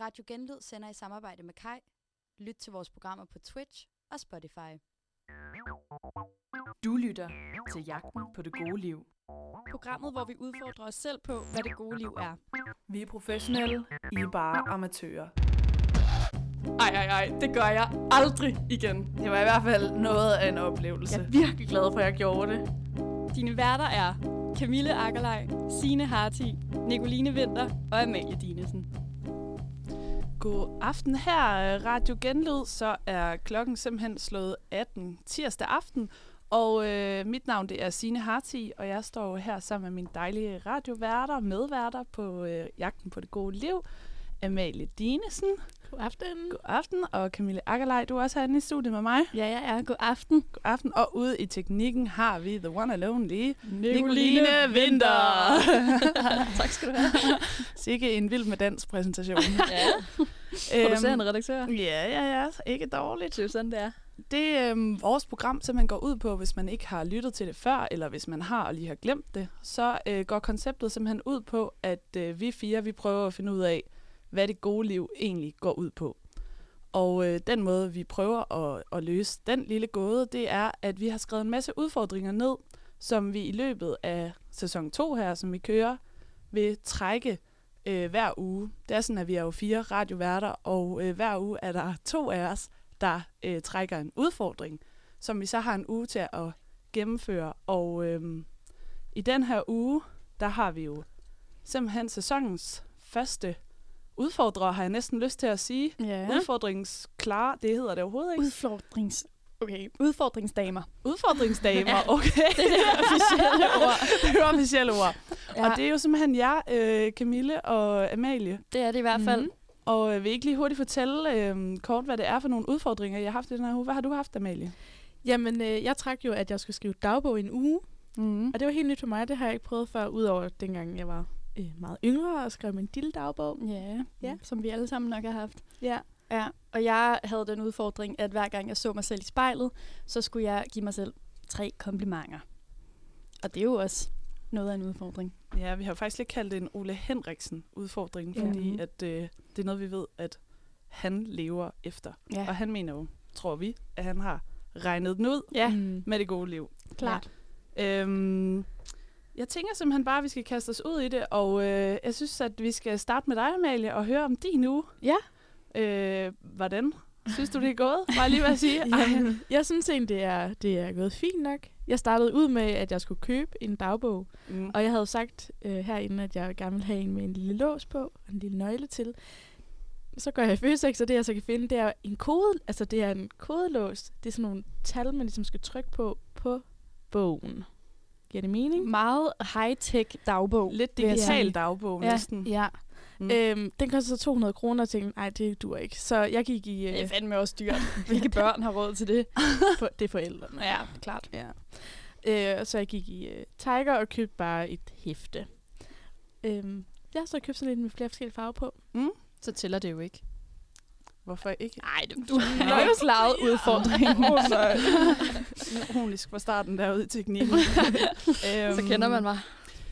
Radio Genlyd sender i samarbejde med Kai. Lyt til vores programmer på Twitch og Spotify. Du lytter til Jagten på det gode liv. Programmet, hvor vi udfordrer os selv på, hvad det gode liv er. Vi er professionelle, I er bare amatører. Ej, ej, ej, det gør jeg aldrig igen. Det var i hvert fald noget af en oplevelse. Jeg er virkelig glad for, at jeg gjorde det. Dine værter er Camille Akkerlej, Signe Harti, Nicoline Vinter og Amalie Dinesen. God aften her, Radio Genlyd. Så er klokken simpelthen slået 18 tirsdag aften. Og øh, mit navn det er Sine Harti, og jeg står her sammen med mine dejlige radioværter, medværter på øh, Jagten på det gode liv. Amalie Dinesen. God aften. God aften. Og Camille Akkerlej, du er også herinde i studiet med mig. Ja, jeg er. God aften. God aften. Og ude i teknikken har vi the one and only Nicoline Vinter. tak skal du have. Sikke en vild med dans præsentation. ja. Producerende redaktør. Ja, ja, ja. Ikke dårligt. Det er jo sådan, det er. Det øh, vores program simpelthen går ud på, hvis man ikke har lyttet til det før, eller hvis man har og lige har glemt det, så øh, går konceptet simpelthen ud på, at øh, vi fire vi prøver at finde ud af, hvad det gode liv egentlig går ud på. Og øh, den måde, vi prøver at, at løse den lille gåde, det er, at vi har skrevet en masse udfordringer ned, som vi i løbet af sæson 2 her, som vi kører, vil trække øh, hver uge. Det er sådan, at vi er jo fire radioværter, og øh, hver uge er der to af os, der øh, trækker en udfordring, som vi så har en uge til at gennemføre. Og øh, i den her uge, der har vi jo simpelthen sæsonens første udfordrer, har jeg næsten lyst til at sige. Ja. Udfordringsklar, det hedder det overhovedet ikke. Udfordrings... Okay, udfordringsdamer. Udfordringsdamer, Ja. okay. Det er det officielle ord. det er officielle ord. Ja, Og det er jo simpelthen jer, øh, Camille og Amalie. det er det i hvert fald. Mhm. Og øh, vil I ikke lige hurtigt fortælle øh, kort, hvad det er for nogle udfordringer, jeg har haft i den her uge? Hvad har du haft, Amalie? Jamen, øh, jeg trak jo, at jeg skulle skrive dagbog i en uge, Mm. og det var helt nyt for mig. Det har jeg ikke prøvet før, udover dengang jeg var øh, meget yngre og skrev min lille dagbog. Ja, Ja. som vi alle sammen nok har haft. Ja. Ja, og jeg havde den udfordring, at hver gang jeg så mig selv i spejlet, så skulle jeg give mig selv tre komplimenter. Og det er jo også noget af en udfordring. Ja, vi har jo faktisk lidt kaldt det en Ole Henriksen-udfordring, Ja. fordi Mhm. at, øh, det er noget, vi ved, at han lever efter. Ja, Og han mener jo, tror vi, at han har regnet den ud ja Mm. med det gode liv. klart. Øhm, jeg tænker simpelthen bare, at vi skal kaste os ud i det, og øh, jeg synes, at vi skal starte med dig, Amalie, og høre om din uge. Ja. Øh, hvordan? Synes du, det er gået? Var jeg lige at sige. Jamen, jeg synes egentlig, det er, det er gået fint nok. Jeg startede ud med, at jeg skulle købe en dagbog, Mm. og jeg havde sagt øh, herinde, at jeg gerne ville have en med en lille lås på, og en lille nøgle til. Så går jeg i Føtex, og det jeg så kan finde, det er en kode, altså det er en kodelås. Det er sådan nogle tal, man ligesom skal trykke på, på bogen. Giver det mening? Meget high-tech dagbog. Lidt jeg digital dagbog Ja. næsten. Ja. Mm. Mm. Øhm, den koster så 200 kroner, og jeg tænkte, nej, det dur ikke. Så jeg gik i... Øh, Det er fandme også dyrt. Hvilke børn har råd til det? for, det er forældrene. Ja, klart. Ja. Øh, så jeg gik i øh, Tiger og købte bare et hæfte. Øhm, jeg har så købt sådan et med flere forskellige farver på. Så tæller det jo ikke. Hvorfor ikke? Nej, du har jo slaget udfordringen. Åh, nej. Ironisk fra starten derude i teknikken. Så kender man mig.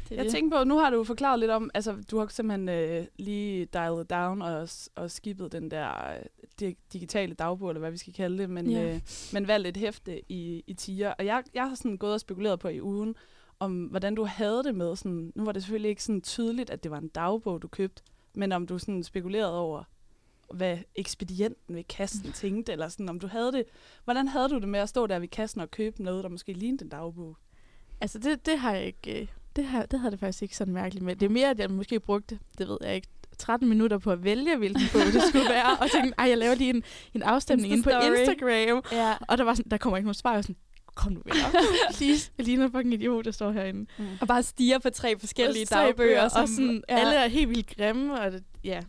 Det Jeg det. tænker på, nu har du forklaret lidt om, altså du har simpelthen øh, lige dialed down og, og skibet den der øh, di- digitale dagbog, eller hvad vi skal kalde det, men, Ja. øh, men valgt et hæfte i, i tiger. Og jeg, jeg har sådan gået og spekuleret på i ugen, om hvordan du havde det med, sådan, nu var det selvfølgelig ikke sådan tydeligt, at det var en dagbog, du købte, men om du sådan spekulerede over, hvad ekspedienten ved kassen tænkte, eller sådan, om du havde det, hvordan havde du det med at stå der ved kassen og købe noget, der måske lignede en dagbog? Altså, det, det har jeg ikke... Øh, det, har, det havde det faktisk ikke sådan mærkeligt med. Det er mere, at jeg måske brugte, det ved jeg ikke, 13 minutter på at vælge, hvilken bog det skulle være. Og tænkte, ej, jeg laver lige en, en afstemning inde på. Instagram. Ja. Og der, var sådan, der kommer ikke nogen svar. Var sådan, kom nu op. Please, jeg ligner fucking idiot, der står herinde. Og bare stiger på tre forskellige Og tre dagbøger. bøger, Som, og sådan, ja. alle er helt vildt grimme. Og det, ja.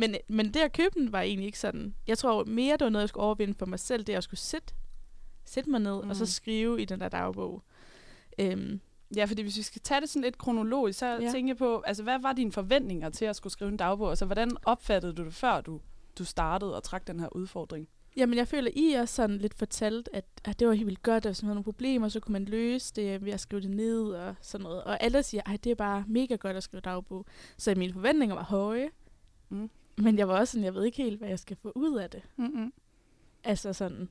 Men, men det at købe den var egentlig ikke sådan. Jeg tror mere, det var noget, jeg skulle overvinde for mig selv. Det at jeg skulle sætte, sætte mig ned mm. og så Mm. skrive i den der dagbog. Øhm, Ja, fordi hvis vi skal tage det sådan lidt kronologisk, så ja. Tænker jeg på, altså hvad var dine forventninger til at skulle skrive en dagbog? Altså hvordan opfattede du det, før du, du startede og trak den her udfordring? Jamen, jeg føler, I er sådan lidt fortalt, at, at det var helt vildt godt, og hvis man havde nogle problemer, så kunne man løse det ved at skrive det ned og sådan noget. Og alle siger, at det er bare mega godt at skrive dagbog. Så mine forventninger var høje. Mm. Men jeg var også sådan, jeg ved ikke helt, hvad jeg skal få ud af det. Mm-mm. Altså sådan.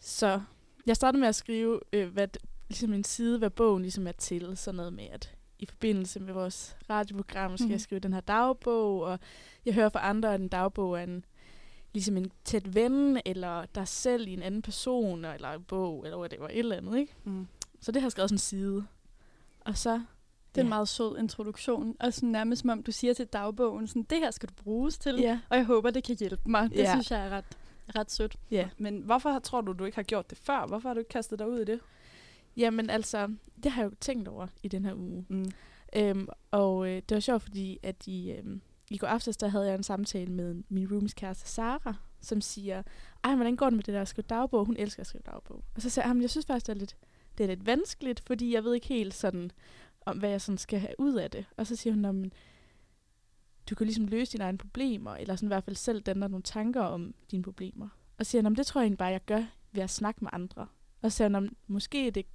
Så jeg startede med at skrive, øh, hvad, ligesom en side, hvad bogen ligesom er til. Sådan noget med, at i forbindelse med vores radioprogram skal mm. Jeg skrive den her dagbog, og jeg hører fra andre, at en dagbog er en, ligesom en tæt ven, eller dig selv i en anden person, eller en bog, eller hvad det var, et eller andet, ikke? Mm. Så det har jeg skrevet sådan en side. Og så... Det er en Ja. meget sød introduktion, og sådan nærmest som om du siger til dagbogen, sådan, det her skal du bruges til, Ja. og jeg håber, det kan hjælpe mig. Det Ja. synes jeg er ret, ret sødt. Ja. Men hvorfor tror du, du ikke har gjort det før? Hvorfor har du ikke kastet dig ud i det? Jamen altså, det har jeg jo tænkt over i den her uge. Mm. Øhm, og øh, det var sjovt, fordi at i, øhm, i går aftes, der havde jeg en samtale med min roomies kæreste, Sara, som siger, ej, hvordan går det med det der at skrive dagbog? Hun elsker at skrive dagbog. Og så siger jeg, "Jamen, jeg synes faktisk, det er lidt, det er lidt vanskeligt, fordi jeg ved ikke helt sådan, om hvad jeg sådan skal have ud af det. Og så siger hun, "Nå, men du kan ligesom løse dine egne problemer, eller sådan i hvert fald selv danne nogle tanker om dine problemer. Og så siger hun, "Nå, men det tror jeg egentlig bare, jeg gør ved at snakke med andre. Og så siger hun, "Nå, men måske er det,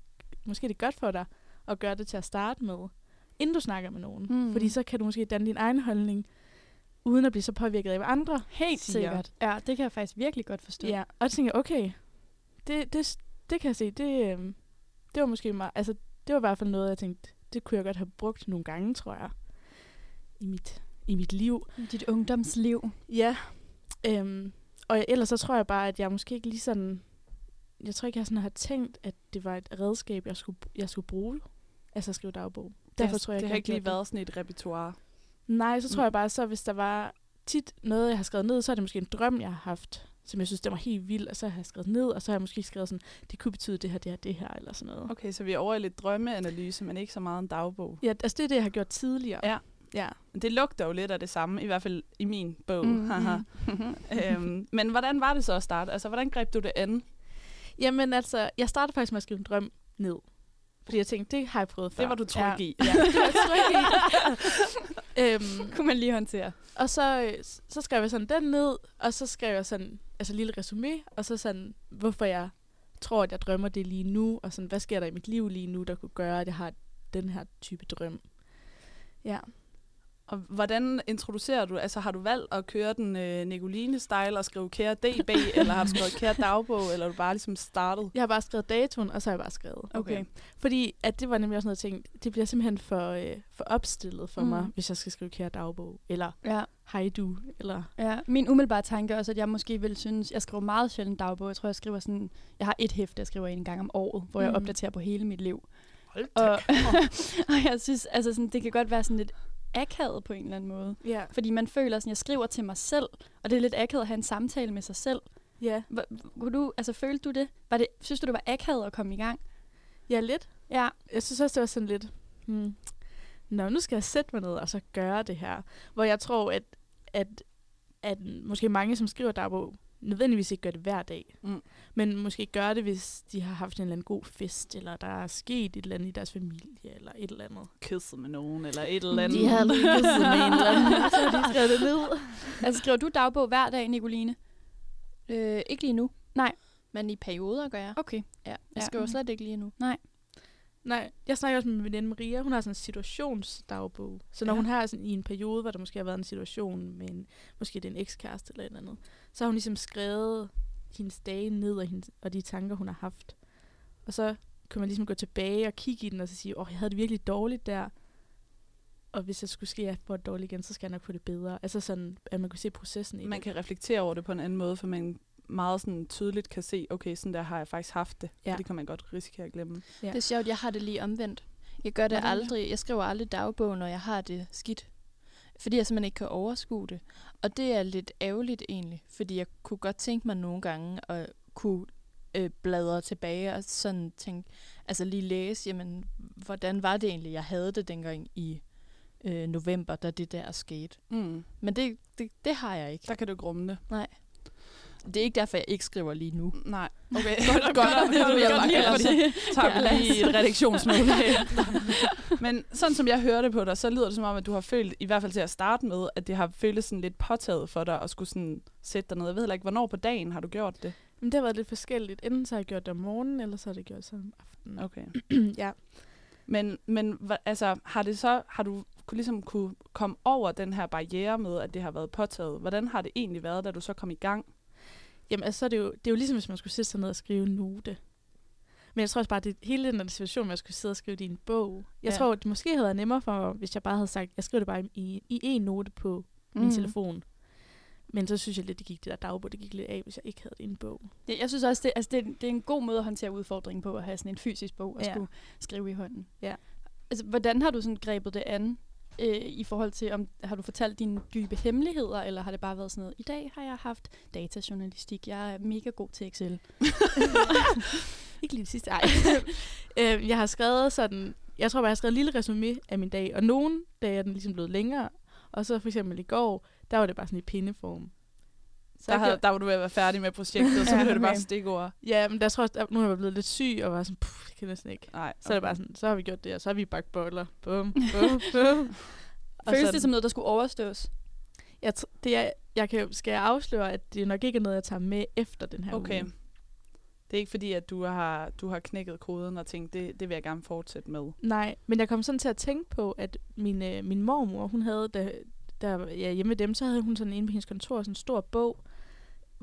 måske er det godt for dig at gøre det til at starte med, inden du snakker med nogen. Mm. Fordi så kan du måske danne din egen holdning, uden at blive så påvirket af, hvad andre Helt siger. sikkert. Ja, det kan jeg faktisk virkelig godt forstå. Ja, og så tænker jeg, okay, det, det, det kan jeg se, det, øhm, det var måske meget, altså det var i hvert fald noget, jeg tænkte, det kunne jeg godt have brugt nogle gange, tror jeg, i mit, i mit liv. Dit ungdomsliv. Ja, øhm, og ellers så tror jeg bare, at jeg måske ikke lige sådan, jeg tror ikke, jeg sådan har tænkt, at det var et redskab, jeg skulle, jeg skulle bruge, altså at skrive dagbog. Derfor det, tror jeg det har ikke lige været sådan et repertoire. Nej, så tror Mm. jeg bare, så hvis der var tit noget, jeg har skrevet ned, så er det måske en drøm, jeg har haft, som jeg synes, den var helt vild, og så har jeg skrevet ned, og så har jeg måske skrevet sådan, det kunne betyde det her, det her, det her, eller sådan noget. Okay, så vi er over i lidt drømmeanalyse, men ikke så meget en dagbog. Ja, altså det er det, jeg har gjort tidligere. Ja. ja. Det lugter jo lidt af det samme, i hvert fald i min bog. Mm, haha. øhm, men hvordan var det så at starte? Altså, hvordan greb du det an? Jamen altså, jeg startede faktisk med at skrive en drøm ned. Fordi jeg tænkte, det har jeg prøvet før. Det var du tryg i. Ja, det var jeg tryg i. øhm, Kunne man lige håndtere. Og så, så skrev jeg sådan den ned, og så skrev jeg sådan, altså lille resume, og så sådan, hvorfor jeg tror, at jeg drømmer det lige nu, og sådan, hvad sker der i mit liv lige nu, der kunne gøre, at jeg har den her type drøm. Ja. Og hvordan introducerer du? Altså, har du valgt at køre den øh, Nicoline-style og skrive kære DB, eller har du skrevet kære dagbog, eller har du bare ligesom startet? Jeg har bare skrevet datoen, og så har jeg bare skrevet. Okay. Fordi at det var nemlig også noget, jeg tænkte, det bliver simpelthen for, øh, for opstillet for Mm. mig, hvis jeg skal skrive kære dagbog, eller Ja. hej du, eller... Ja, min umiddelbare tanke er også, at jeg måske vil synes, jeg skriver meget sjældent dagbog. Jeg tror, jeg skriver sådan, jeg har et hæfte, jeg skriver en gang om året, hvor jeg Mm. opdaterer på hele mit liv. Hold Og, og jeg synes, altså sådan, det kan godt være sådan lidt akavet på en eller anden måde. Ja. Fordi man føler sådan, jeg skriver til mig selv, og det er lidt akavet at have en samtale med sig selv. Ja. Hvor- Kunne du, altså følte du det? Var det? Synes du, det var akavet at komme i gang? Ja, lidt. Ja. Jeg synes også, det var sådan lidt, hmm, Nå, nu skal jeg sætte mig ned og så gøre det her. Hvor jeg tror, at, at, at måske mange, som skriver dagbog, nødvendigvis ikke gør det hver dag. Mm. Men måske gør det, hvis de har haft en eller anden god fest, eller der er sket et eller andet i deres familie, eller et eller andet. Kysset med nogen, eller et eller andet. De har lige kysset med en eller anden, så de skrevet det ned. Altså, skriver du dagbog hver dag, Nicoline? Øh, ikke lige nu. Nej. Men i perioder gør jeg. Okay. Ja, jeg Ja. skriver slet ikke lige nu. Nej, jeg snakker også med min veninde Maria. Hun har sådan en situationsdagbog. Så når Ja. hun har sådan i en periode, hvor der måske har været en situation med en, måske det er en ekskæreste eller et eller andet, så har hun ligesom skrevet hendes dage ned og, hendes, og de tanker, hun har haft. Og så kan man ligesom gå tilbage og kigge i den og så sige, åh, jeg havde det virkelig dårligt der. Og hvis jeg skulle ske, at jeg får det dårligt igen, så skal jeg nok få det bedre. Altså sådan, at man kunne se processen i Man det. kan reflektere over det på en anden måde, for man meget sådan tydeligt kan se, okay, sådan der har jeg faktisk haft det. Ja. Og det kan man godt risikere at glemme. Ja. Det er sjovt, jeg har det lige omvendt. Jeg gør det Hvordan aldrig. Jeg skriver aldrig dagbog, når jeg har det skidt. Fordi jeg simpelthen ikke kan overskue det. Og det er lidt ærgerligt egentlig, fordi jeg kunne godt tænke mig nogle gange at kunne øh, bladre tilbage og sådan tænke, altså lige læse, jamen, hvordan var det egentlig, jeg havde det dengang i øh, november, da det der skete. Mm. Men det, det, det har jeg ikke. Der kan du ikke rumme det. Det er ikke derfor, jeg ikke skriver lige nu. Nej. Okay, Godt, godt, det det vil jeg bare gerne sige. tager vi lige et redaktionsmøde. Men sådan som jeg hører det på dig, så lyder det som om, at du har følt, i hvert fald til at starte med, at det har føltes sådan lidt påtaget for dig at skulle sådan sætte dig ned. Jeg ved heller ikke, hvornår på dagen har du gjort det? Men det har været lidt forskelligt. Enten så har jeg gjort det om morgenen, eller så har jeg gjort det om aftenen. Okay. ja. Men, men altså, har, det så, har du kunne, ligesom kunne komme over den her barriere med, at det har været påtaget. Hvordan har det egentlig været, da du så kom i gang? Jamen, altså, så er det, jo, det er jo ligesom, hvis man skulle sætte sig ned og skrive en note. Men jeg tror også bare, at det hele den der situation med at skulle sidde og skrive det i en bog. Jeg Ja. ja. tror, det måske havde været nemmere for mig, hvis jeg bare havde sagt, jeg skriver det bare i, i en note på mm. min telefon. Men så synes jeg lidt, det gik det der dagbog, det gik lidt af, hvis jeg ikke havde det i en bog. Det, jeg synes også, det, altså det, det er en god måde at håndtere udfordringen på, at have sådan en fysisk bog og Ja. skulle skrive i hånden. Ja. Altså, hvordan har du sådan grebet det an øh, i forhold til, om har du fortalt dine dybe hemmeligheder, eller har det bare været sådan noget, i dag har jeg haft datajournalistik, jeg er mega god til Excel. Ikke lige det sidste, ej. øhm, jeg har skrevet sådan, jeg tror bare, jeg har skrevet en lille resume af min dag, og nogle dage er den ligesom blevet længere, og så for eksempel i går, der var det bare sådan i pindeform. Så Der, havde, der var du ved at være færdig med projektet, så Ja, blev det bare okay. stikord. Ja, men der tror jeg, nu er jeg blevet lidt syg, og var sådan, puh, jeg kan næsten ikke. Nej, Så er det bare sådan, så har vi gjort det, og så har vi bagt boller. Bum, bum, bum. Føles det som noget, der skulle overstås? Jeg, det er, jeg kan, skal jeg afsløre, at det nok ikke er noget, jeg tager med efter den her Okay. uge. Det er ikke fordi, at du har, du har knækket koden og tænkt, det, det vil jeg gerne fortsætte med. Nej, men jeg kom sådan til at tænke på, at min, øh, min mormor, hun havde, da, der, ja, hjemme med dem, så havde hun sådan inde på hendes kontor sådan en stor bog,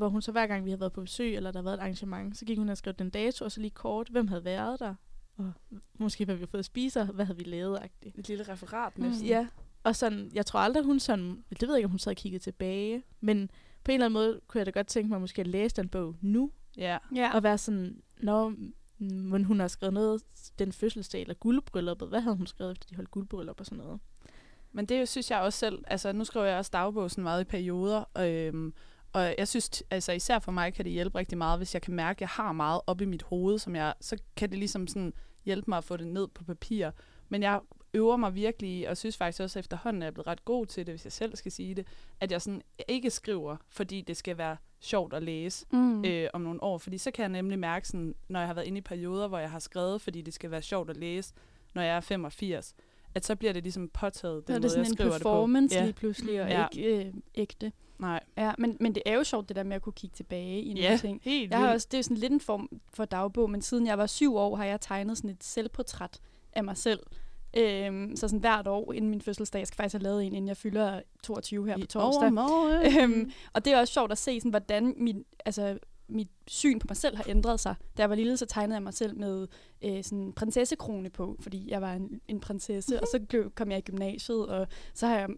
hvor hun så hver gang vi havde været på besøg, eller der havde været et arrangement, så gik hun og skrev den dato, og så lige kort, hvem havde været der, og måske hvad vi havde fået at spise, og hvad havde vi lavet, agtigt. Et lille referat Mm. næsten. Ja, og sådan, jeg tror aldrig, hun sådan, det ved jeg ikke, om hun sad og kiggede tilbage, men på en eller anden måde kunne jeg da godt tænke mig måske at læse den bog nu, ja. Ja. og være sådan, når men hun har skrevet noget, den fødselsdag eller guldbrylluppet, hvad havde hun skrevet, efter de holdt guldbryllup og sådan noget? Men det synes jeg også selv, altså nu skriver jeg også dagbog sådan meget i perioder, øhm, og jeg synes, altså især for mig kan det hjælpe rigtig meget, hvis jeg kan mærke, at jeg har meget op i mit hoved, som jeg, så kan det ligesom sådan hjælpe mig at få det ned på papir. Men jeg øver mig virkelig, og synes faktisk også at efterhånden, at jeg er blevet ret god til det, hvis jeg selv skal sige det, at jeg sådan ikke skriver, fordi det skal være sjovt at læse Mm. øh, om nogle år. Fordi så kan jeg nemlig mærke, sådan, når jeg har været inde i perioder, hvor jeg har skrevet, fordi det skal være sjovt at læse, når jeg er 85, at så bliver det ligesom påtaget, den er det måde, sådan jeg en skriver performance det på. Lige pludselig, og Ja. ikke øh, ægte. Nej. Ja, men, men det er jo sjovt, det der med at kunne kigge tilbage i nogle Ja, ting. helt Jeg har også, det er jo sådan lidt en form for dagbog, men siden jeg var syv år, har jeg tegnet sådan et selvportræt af mig selv. Øhm, så sådan hvert år inden min fødselsdag, jeg skal faktisk have lavet en, inden jeg fylder 22 her på torsdag. Øhm, og det er også sjovt at se, sådan, hvordan min, altså, mit syn på mig selv har ændret sig. Da jeg var lille, så tegnede jeg mig selv med øh, sådan en prinsessekrone på, fordi jeg var en, en prinsesse. og så blev, kom jeg i gymnasiet, og så har jeg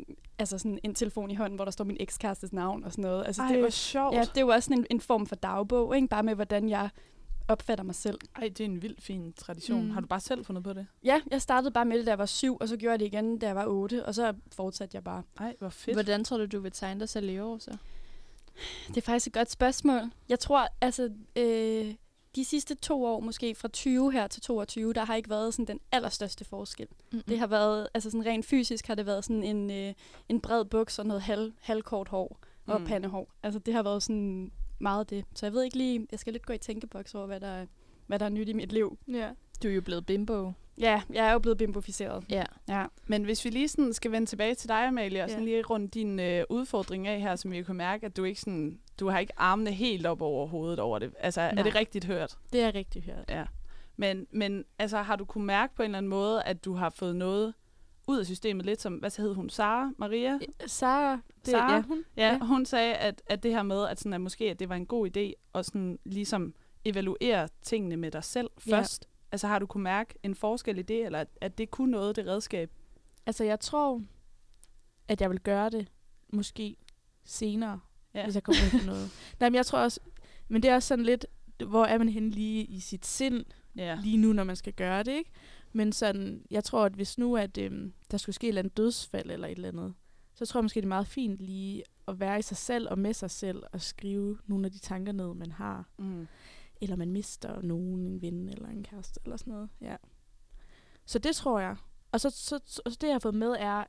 altså sådan en telefon i hånden, hvor der står min ekskærestes navn og sådan noget. Altså, Ej, det, hvor sjovt. ja, det er jo også sådan en, en form for dagbog, ikke? bare med, hvordan jeg opfatter mig selv. Ej, det er en vild fin tradition. Mm. Har du bare selv fundet på det? Ja, jeg startede bare med det, da jeg var syv, og så gjorde jeg det igen, da jeg var otte, og så fortsatte jeg bare. Ej, hvor fedt. Hvordan tror du, du vil tegne dig selv i år så? Det er faktisk et godt spørgsmål. Jeg tror, altså, øh, de sidste to år, måske fra 20 her til 22, der har ikke været sådan den allerstørste forskel. Mm-mm. Det har været, altså sådan rent fysisk har det været sådan en, øh, en bred buks og noget halv, halvkort hår og Mm. pandehår. Altså det har været sådan meget det. Så jeg ved ikke lige, jeg skal lidt gå i tænkeboks over, hvad der, er- hvad der er nyt i mit liv. Ja. Du er jo blevet bimbo. Ja, jeg er jo blevet bimboficeret. Ja. Ja. Men hvis vi lige sådan skal vende tilbage til dig, Amalie, og sådan Ja. lige runde din øh, udfordring af her, som vi kan mærke, at du ikke sådan, du har ikke armene helt op over hovedet over det. Altså, Nej. er det rigtigt hørt? Det er rigtig hørt. Ja. Men, men altså, har du kunne mærke på en eller anden måde, at du har fået noget ud af systemet lidt som, hvad så hed hun, Sara Maria? Sara, det, Sara? ja, hun, Ja, Ja. ja. hun sagde, at, at det her med, at, sådan, at måske at det var en god idé at sådan, ligesom evaluere tingene med dig selv Ja. først. Altså har du kunne mærke en forskel i det, eller at, det kunne noget, det redskab? Altså, jeg tror, at jeg vil gøre det måske senere, ja. hvis jeg kommer på noget. Nej, men jeg tror også, men det er også sådan lidt, hvor er man henne lige i sit sind, Ja. lige nu, når man skal gøre det, ikke? Men sådan, jeg tror, at hvis nu, at øhm, der skulle ske et eller andet dødsfald eller et eller andet, så tror jeg måske, det er meget fint lige at være i sig selv og med sig selv og skrive nogle af de tanker ned, man har. Mm. Eller man mister nogen, en ven eller en kæreste eller sådan noget. Ja. Så det tror jeg. Og så, så, så, så det, jeg har fået med, er,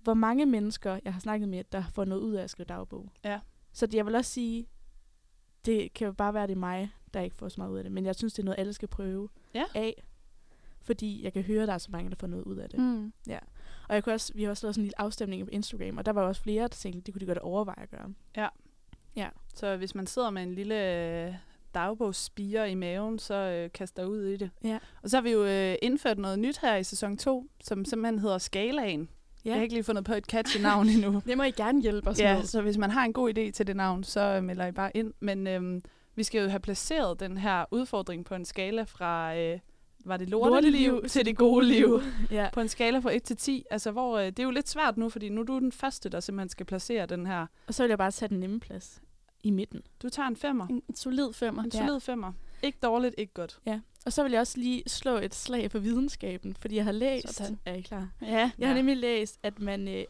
hvor mange mennesker, jeg har snakket med, der får noget ud af at skrive dagbog. Ja. Så det, jeg vil også sige, det kan jo bare være, det er mig, der ikke får så meget ud af det. Men jeg synes, det er noget, alle skal prøve Ja. af. Fordi jeg kan høre, at der er så mange, der får noget ud af det. Mm. Og jeg kunne også, vi har også lavet sådan en lille afstemning på Instagram, og der var også flere, der tænkte, det kunne de godt overveje at gøre. Så hvis man sidder med en lille øh, dagbogsspire i maven, så øh, kast dig ud i det. Ja. Og så har vi jo øh, indført noget nyt her i sæson 2, som simpelthen hedder Skalaen. Jeg har ikke lige fundet på et catchy navn endnu. Det må I gerne hjælpe os Ja, med. så hvis man har en god idé til det navn, så øh, melder I bare ind. Men øhm, vi skal jo have placeret den her udfordring på en skala fra, øh, var det lorteliv, Lorteliv til det gode liv. ja. På en skala fra 1 til 10. Altså, hvor, øh, det er jo lidt svært nu, fordi nu er du den første, der simpelthen skal placere den her. Og så vil jeg bare tage den nemme plads i midten. Du tager en femmer. En solid femmer. En Ja. solid femmer. Ikke dårligt, ikke godt. Og så vil jeg også lige slå et slag for videnskaben, fordi jeg har læst... Sådan. Er I klar? Ja. Jeg har Ja. nemlig læst, at man... Øh,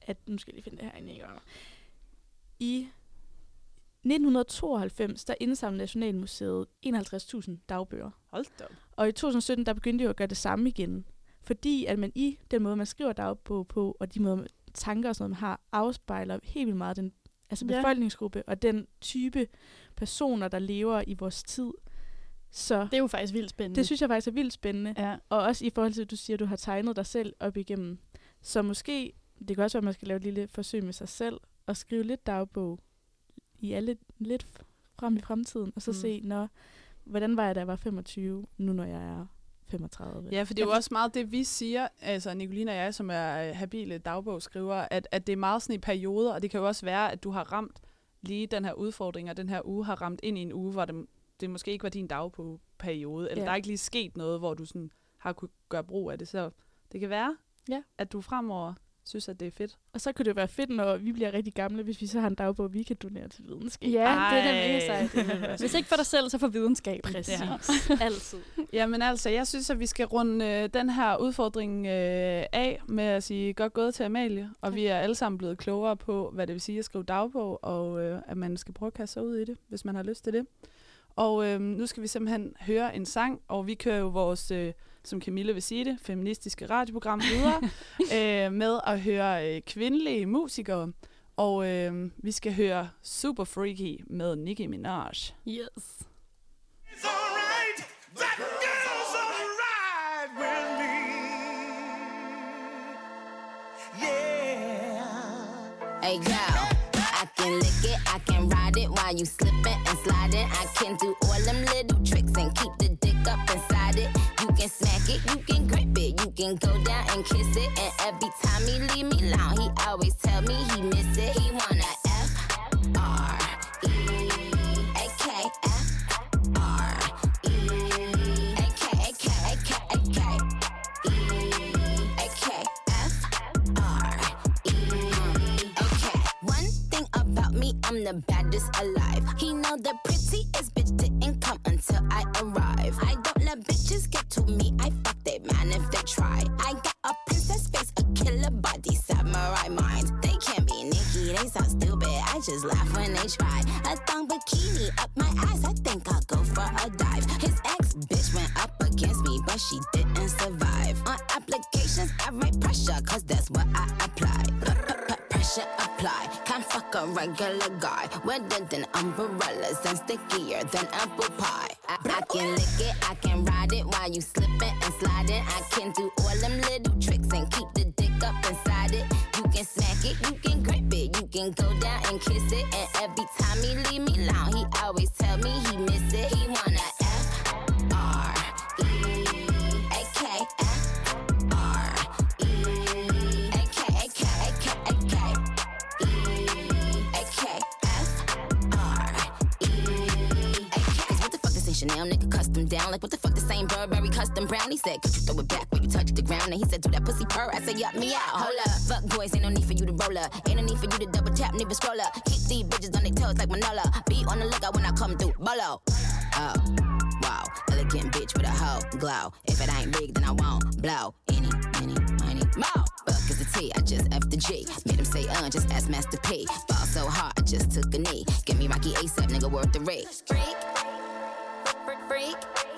at, nu skal jeg lige finde det her inde. ikke? I 1992, der indsamlede Nationalmuseet 51.000 dagbøger. Hold da op. Og i 2017, der begyndte de jo at gøre det samme igen. Fordi at man i den måde, man skriver dagbog på, og de måder, tanker og sådan noget, man har, afspejler helt vildt meget den altså Ja. befolkningsgruppe og den type personer, der lever i vores tid. Så Det er jo faktisk vildt spændende. det synes jeg faktisk er vildt spændende. Ja. Og også i forhold til, at du siger, at du har tegnet dig selv op igennem. Så måske, det kan også være, at man skal lave et lille forsøg med sig selv, og skrive lidt dagbog i alle, lidt frem i fremtiden, og så mm. se, når, hvordan var jeg, da jeg var 25, nu når jeg er 35. Ja, for det er jo også meget det, vi siger, altså Nicolina og jeg, som er øh, habile dagbogsskrivere, at, at det er meget sådan i perioder, og det kan jo også være, at du har ramt lige den her udfordring, og den her uge har ramt ind i en uge, hvor det, det måske ikke var din dagbogperiode, eller Ja. der er ikke lige sket noget, hvor du sådan har kunne gøre brug af det. Så det kan være, Ja. at du fremover synes, at det er fedt. Og så kunne det være fedt, når vi bliver rigtig gamle, hvis vi så har en dagbog, vi kan donere til videnskab. Ja, det er Ej. nemlig sejt. Hvis ikke for dig selv, så for videnskab. Præcis. Ja. Altid. Jamen altså, jeg synes, at vi skal runde øh, den her udfordring øh, af med at sige godt gået til Amalie. Og Tak. vi er alle sammen blevet klogere på, hvad det vil sige at skrive dagbog, og øh, at man skal prøve at kaste sig ud i det, hvis man har lyst til det. Og øh, nu skal vi simpelthen høre en sang, og vi kører jo vores, øh, som Camille vil sige det, feministiske radioprogram videre, øh, med at høre øh, kvindelige musikere. Og øh, vi skal høre Super Freaky med Nicki Minaj. Yes. It's alright. That girl's alright with me. Yeah. Hey girl, I can lick it, I can ride it while you slipping and sliding. I can do all them little tricks and keep the dick up inside it. You can smack it, you can grip it, you can go down and kiss it. And every time he leave me alone, he always tell me he miss it. He wanna F R E A K F R E A K A K A K A K E A K F R E Okay. One thing about me, I'm the baddest alive. He know the prettiest bitch didn't come until I arrive. Try. I got a princess face, a killer body, samurai mind. They can't be Nikki, they sound stupid. I just laugh when they try. A thong bikini up my ass. I think I'll go for a dive. His ex bitch went up against me, but she didn't survive. On applications, I write pressure, cause that's what I apply. Pressure apply. Regular guy. Wetter than umbrellas and stickier than apple pie. I, I can lick it, I can ride it while you slipping and sliding. I can do all them little Ain't Burberry custom brown? He said, could you throw it back when you touch the ground? And he said, do that pussy purr. I said, yup me out. Hold up. Fuck boys, ain't no need for you to roll up. Ain't no need for you to double tap, neither scroll up. Keep these bitches on their toes like Manola. Be on the lookout when I come through. Bolo. Oh. Wow, elegant bitch with a hoe glow. If it ain't big, then I won't blow. Any, any, money, mo. Fuck is the T, I just F the G. Made him say, uh, just ask Master P. Ball so hard, I just took a knee. Give me Rocky ASAP, nigga, worth the rate. Freak, freak, freak.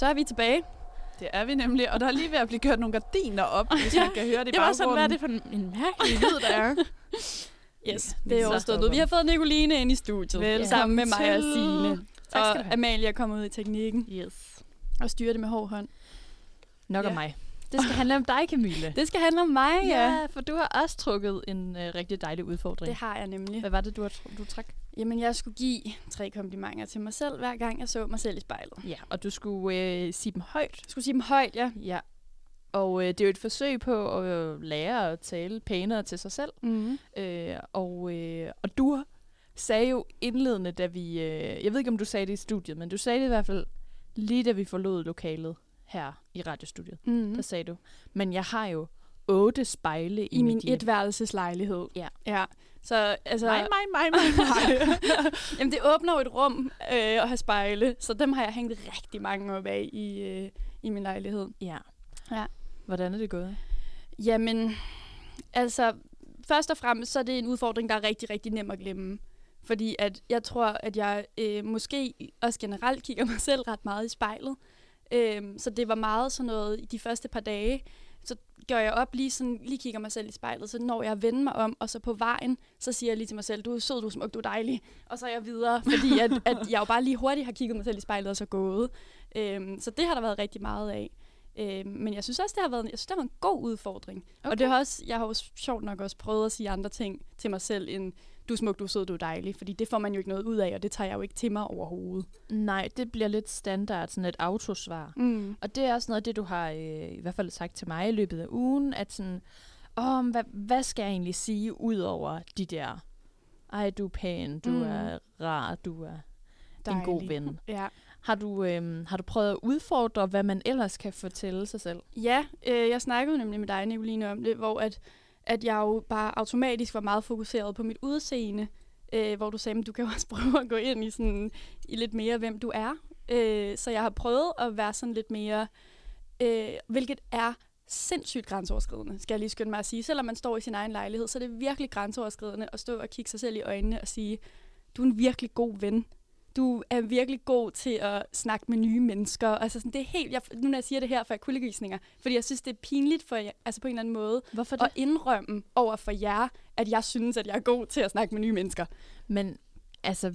Så er vi tilbage. Det er vi nemlig, og der er lige ved at blive kørt nogle gardiner op, hvis Ja, man kan høre det i Det var sådan, hvad er baggrunden. det for en, en mærkelig lyd, der er? Yes, det er overstået nu. Vi har fået Nicoline ind i studiet. Velkommen sammen med mig og. Signe. Tak skal du Og have. Amalie er kommet ud i teknikken Yes. og styrer det med hård hånd. Nok Ja. om mig. Det skal handle om dig, Camille. Det skal handle om mig, ja. ja, for du har også trukket en øh, rigtig dejlig udfordring. Det har jeg nemlig. Hvad var det, du, har du trak? Jamen, jeg skulle give tre komplimenter til mig selv, hver gang jeg så mig selv i spejlet. Ja, og du skulle øh, sige dem højt. Jeg skulle sige dem højt, ja. Ja. Og øh, det er jo et forsøg på at øh, lære at tale pænere til sig selv. Mm-hmm. Øh, og, øh, og du sagde jo indledende, da vi... Øh, jeg ved ikke, om du sagde det i studiet, men du sagde det i hvert fald lige da vi forlod lokalet her i radiostudiet. Mm-hmm. Der sagde du, men jeg har jo otte spejle i, I min hjem." etværelseslejlighed. Ja. ja. Så altså... Mig, mig, mig, mig, mig. Jamen, det åbner jo et rum øh, at have spejle, så dem har jeg hængt rigtig mange op af i, øh, i min lejlighed. Ja. Ja. Hvordan er det gået? Jamen, altså, først og fremmest så er det en udfordring, der er rigtig, rigtig nem at glemme. Fordi at jeg tror, at jeg øh, måske også generelt kigger mig selv ret meget i spejlet. Øhm, så det var meget sådan noget i de første par dage. Så gør jeg op lige sådan, lige kigger mig selv i spejlet, så når jeg vender mig om, og så på vejen, så siger jeg lige til mig selv, du er sød, du er smuk, du er dejlig. Og så er jeg videre, fordi at, at jeg jo bare lige hurtigt har kigget mig selv i spejlet og så gået. Øhm, så det har der været rigtig meget af. Øhm, men jeg synes også, det har været, jeg synes, det har været en god udfordring. Okay. Og det har også, jeg har jo sjovt nok også prøvet at sige andre ting til mig selv, end du er smuk, du er sød, du er dejlig. Fordi det får man jo ikke noget ud af, og det tager jeg jo ikke til mig overhovedet. Nej, det bliver lidt standard, sådan et autosvar. Mm. Og det er også noget af det, du har øh, i hvert fald sagt til mig i løbet af ugen, at sådan, åh, hvad, hvad skal jeg egentlig sige, ud over de der, ej, du er pæn, du Mm. er rar, du er en god ven. Ja. Har du, øh, har du prøvet at udfordre, hvad man ellers kan fortælle sig selv? Ja, øh, jeg snakkede nemlig med dig, Nicoline, om det, hvor at, at jeg jo bare automatisk var meget fokuseret på mit udseende, øh, hvor du sagde, at du kan også prøve at gå ind i, sådan, i lidt mere, hvem du er. Øh, så jeg har prøvet at være sådan lidt mere, øh, hvilket er sindssygt grænseoverskridende, skal jeg lige skynde mig at sige. Selvom man står i sin egen lejlighed, så er det virkelig grænseoverskridende at stå og kigge sig selv i øjnene og sige, du er en virkelig god ven. Du er virkelig god til at snakke med nye mennesker. Altså sådan, det er helt, jeg, nu når jeg siger det her, får jeg kuldegysninger, fordi jeg synes, det er pinligt for jer, altså på en eller anden måde, Hvorfor at indrømme over for jer, at jeg synes, at jeg er god til at snakke med nye mennesker. Men altså,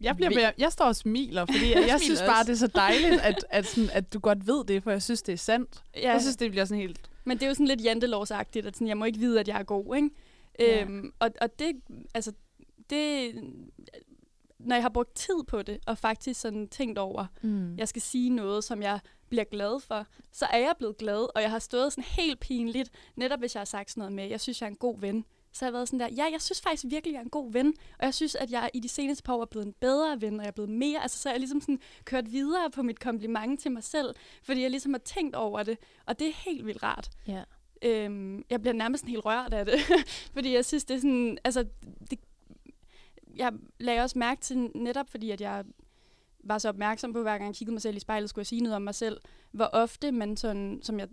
Jeg, bliver ved, jeg står og smiler, fordi jeg, jeg synes bare, det er så dejligt, at, at, sådan, at du godt ved det, for jeg synes, det er sandt. Ja, Jeg synes, det bliver sådan helt... men det er jo sådan lidt jantelovsagtigt, at sådan, jeg må ikke vide, at jeg er god, ikke? Ja. Øhm, og, og det, altså, det, når jeg har brugt tid på det, og faktisk sådan tænkt over, mm. jeg skal sige noget, som jeg bliver glad for, så er jeg blevet glad, og jeg har stået sådan helt pinligt, netop hvis jeg har sagt sådan noget med, jeg synes, jeg er en god ven. Så har jeg været sådan der, ja, jeg synes faktisk virkelig, jeg er en god ven, og jeg synes, at jeg i de seneste par år er blevet en bedre ven, og jeg er blevet mere, altså så er jeg ligesom sådan kørt videre på mit kompliment til mig selv, fordi jeg ligesom har tænkt over det, og det er helt vildt rart. ja. Øhm, jeg bliver nærmest helt rørt af det, fordi jeg synes, det er sådan, altså, det, jeg lagde også mærke til, netop fordi, at jeg var så opmærksom på, hver gang jeg kiggede mig selv i spejlet, skulle jeg sige noget om mig selv, hvor ofte man sådan, som jeg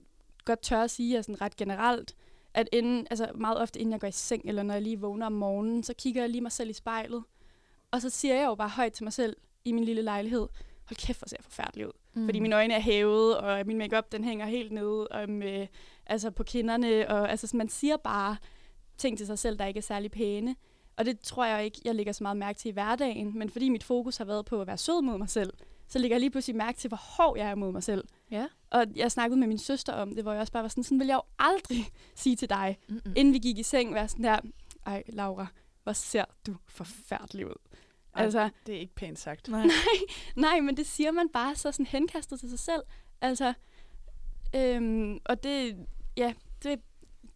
godt tør at sige, er sådan ret generelt, at inden, altså meget ofte inden jeg går i seng, eller når jeg lige vågner om morgenen, så kigger jeg lige mig selv i spejlet, og så siger jeg jo bare højt til mig selv i min lille lejlighed, hold kæft, hvor ser jeg forfærdelig ud. Mm. Fordi mine øjne er hævet, og min makeup den hænger helt nede og med, altså på kinderne. Og, altså, man siger bare ting til sig selv, der ikke er særlig pæne. Og det tror jeg ikke, jeg lægger så meget mærke til i hverdagen. Men fordi mit fokus har været på at være sød mod mig selv, så lægger jeg lige pludselig mærke til, hvor hård jeg er mod mig selv. Ja. Og jeg snakkede med min søster om det, hvor jeg også bare var sådan, sådan vil jeg jo aldrig sige til dig, Mm-mm. inden vi gik i seng, være sådan der, ej Laura, hvor ser du forfærdelig ud. Ej, Altså, Det er ikke pænt sagt. Nej. Nej, men det siger man bare så sådan henkastet til sig selv. Altså, øhm, og det, ja, det,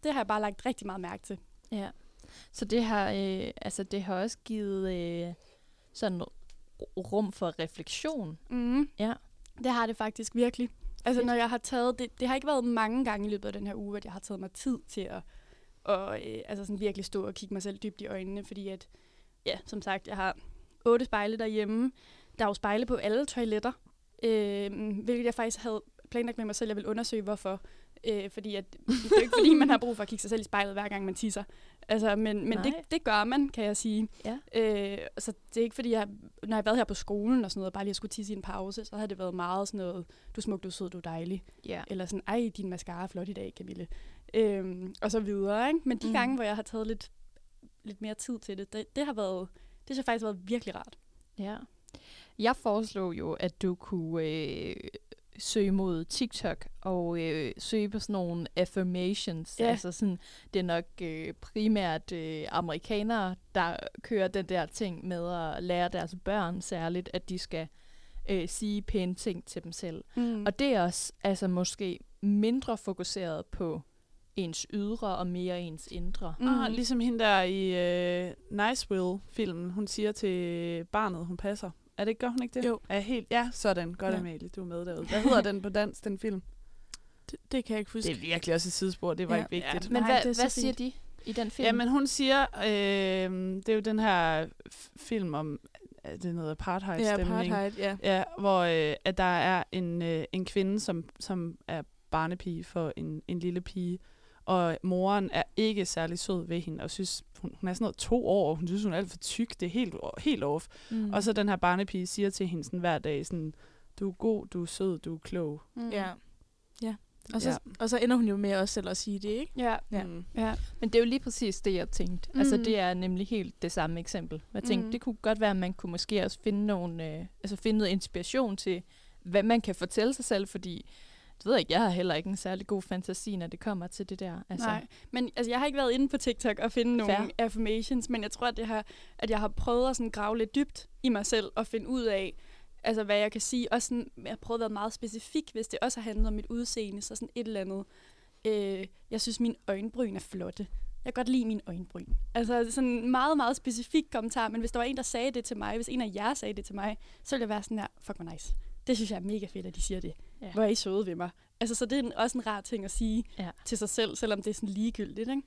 det har jeg bare lagt rigtig meget mærke til. Ja. Så det har, øh, altså det har også givet øh, sådan rum for refleksion. Mm. Ja. Det har det faktisk virkelig. Altså, når jeg har taget, det, det har ikke været mange gange i løbet af den her uge, at jeg har taget mig tid til at og, øh, altså sådan virkelig stå og kigge mig selv dybt i øjnene, fordi at, ja, som sagt, jeg har otte spejle derhjemme. Der er jo spejle på alle toiletter, øh, hvilket jeg faktisk havde planlagt med mig selv, jeg vil undersøge, hvorfor. Øh, fordi at, det er jo ikke fordi, man har brug for at kigge sig selv i spejlet, hver gang man tisser. Altså, men men det, Nej. det gør man, kan jeg sige. Ja. Øh, så det er ikke fordi, jeg, når jeg har været her på skolen og sådan noget, bare lige skulle tisse i en pause, så har det været meget sådan noget, du er smuk, du er sød, du er dejlig. Ja. Eller sådan, ej, din mascara er flot i dag, Camille. Øhm, og så videre, ikke? Men de Mm. gange, hvor jeg har taget lidt, lidt mere tid til det, det, det har været, det jeg faktisk har været virkelig rart. Ja. Jeg foreslog jo, at du kunne øh, søge mod TikTok og øh, søge på sådan nogle affirmations. Ja. Altså sådan, det er nok øh, primært øh, amerikanere, der kører den der ting med at lære deres børn særligt, at de skal øh, sige pæne ting til dem selv. Mm. Og det er også altså måske mindre fokuseret på ens ydre og mere ens indre. Mm. Ah, ligesom hende der i øh, Niceville-filmen, hun siger til barnet, hun passer. Er det ikke, gør hun ikke det? Jo. Er helt, ja, sådan. Godt, Ja. ja. Amalie, du er med derude. Hvad hedder den på dansk, den film? Det, det kan jeg ikke huske. Det er virkelig også et sidespor, det var Ja. ikke vigtigt. Men Nej, hvad, er hvad siger de i den film? Ja, men hun siger, øh, det er jo den her film om, er det noget ja, apartheid-stemning? apartheid, ja. Ja, hvor øh, at der er en, øh, en kvinde, som, som er barnepige for en, en lille pige, og moren er ikke særlig sød ved hende, og synes, hun, hun er sådan noget to år, og hun synes, hun er alt for tyk. Det er helt, helt off. mm. Og så den her barnepige siger til hende sådan hver dag, sådan, du er god, du er sød, du er klog. Mm. Ja. ja. Og, så, Ja. og så ender hun jo med også selv at sige det, ikke? Ja, Ja. Mm. ja. Men det er jo lige præcis det, jeg tænkte. Mm. Altså, Mm. det er nemlig helt det samme eksempel. Jeg tænkte, Mm. det kunne godt være, at man kunne måske også finde, nogle, øh, altså finde noget inspiration til, hvad man kan fortælle sig selv, fordi det ved jeg ikke, jeg har heller ikke en særlig god fantasi, når det kommer til det der. Altså, Nej, men altså, jeg har ikke været inde på TikTok og finde nogle Fair. affirmations, men jeg tror, at, det har, at jeg har prøvet at sådan grave lidt dybt i mig selv og finde ud af, altså, hvad jeg kan sige. Og sådan, jeg har prøvet at være meget specifik, hvis det også har handlet om mit udseende, så sådan et eller andet. Øh, jeg synes, mine øjenbryn er flotte. Jeg kan godt lide mine øjenbryn. Altså sådan en meget, meget specifik kommentar, men hvis der var en, der sagde det til mig, hvis en af jer sagde det til mig, så ville jeg være sådan her, fuck hvor nice. Det synes jeg er mega fedt, at de siger det. Ja. Ja. Hvor er I søde ved mig. Altså, så det er en, også en rar ting at sige Ja. til sig selv, selvom det er sådan ligegyldigt, ikke?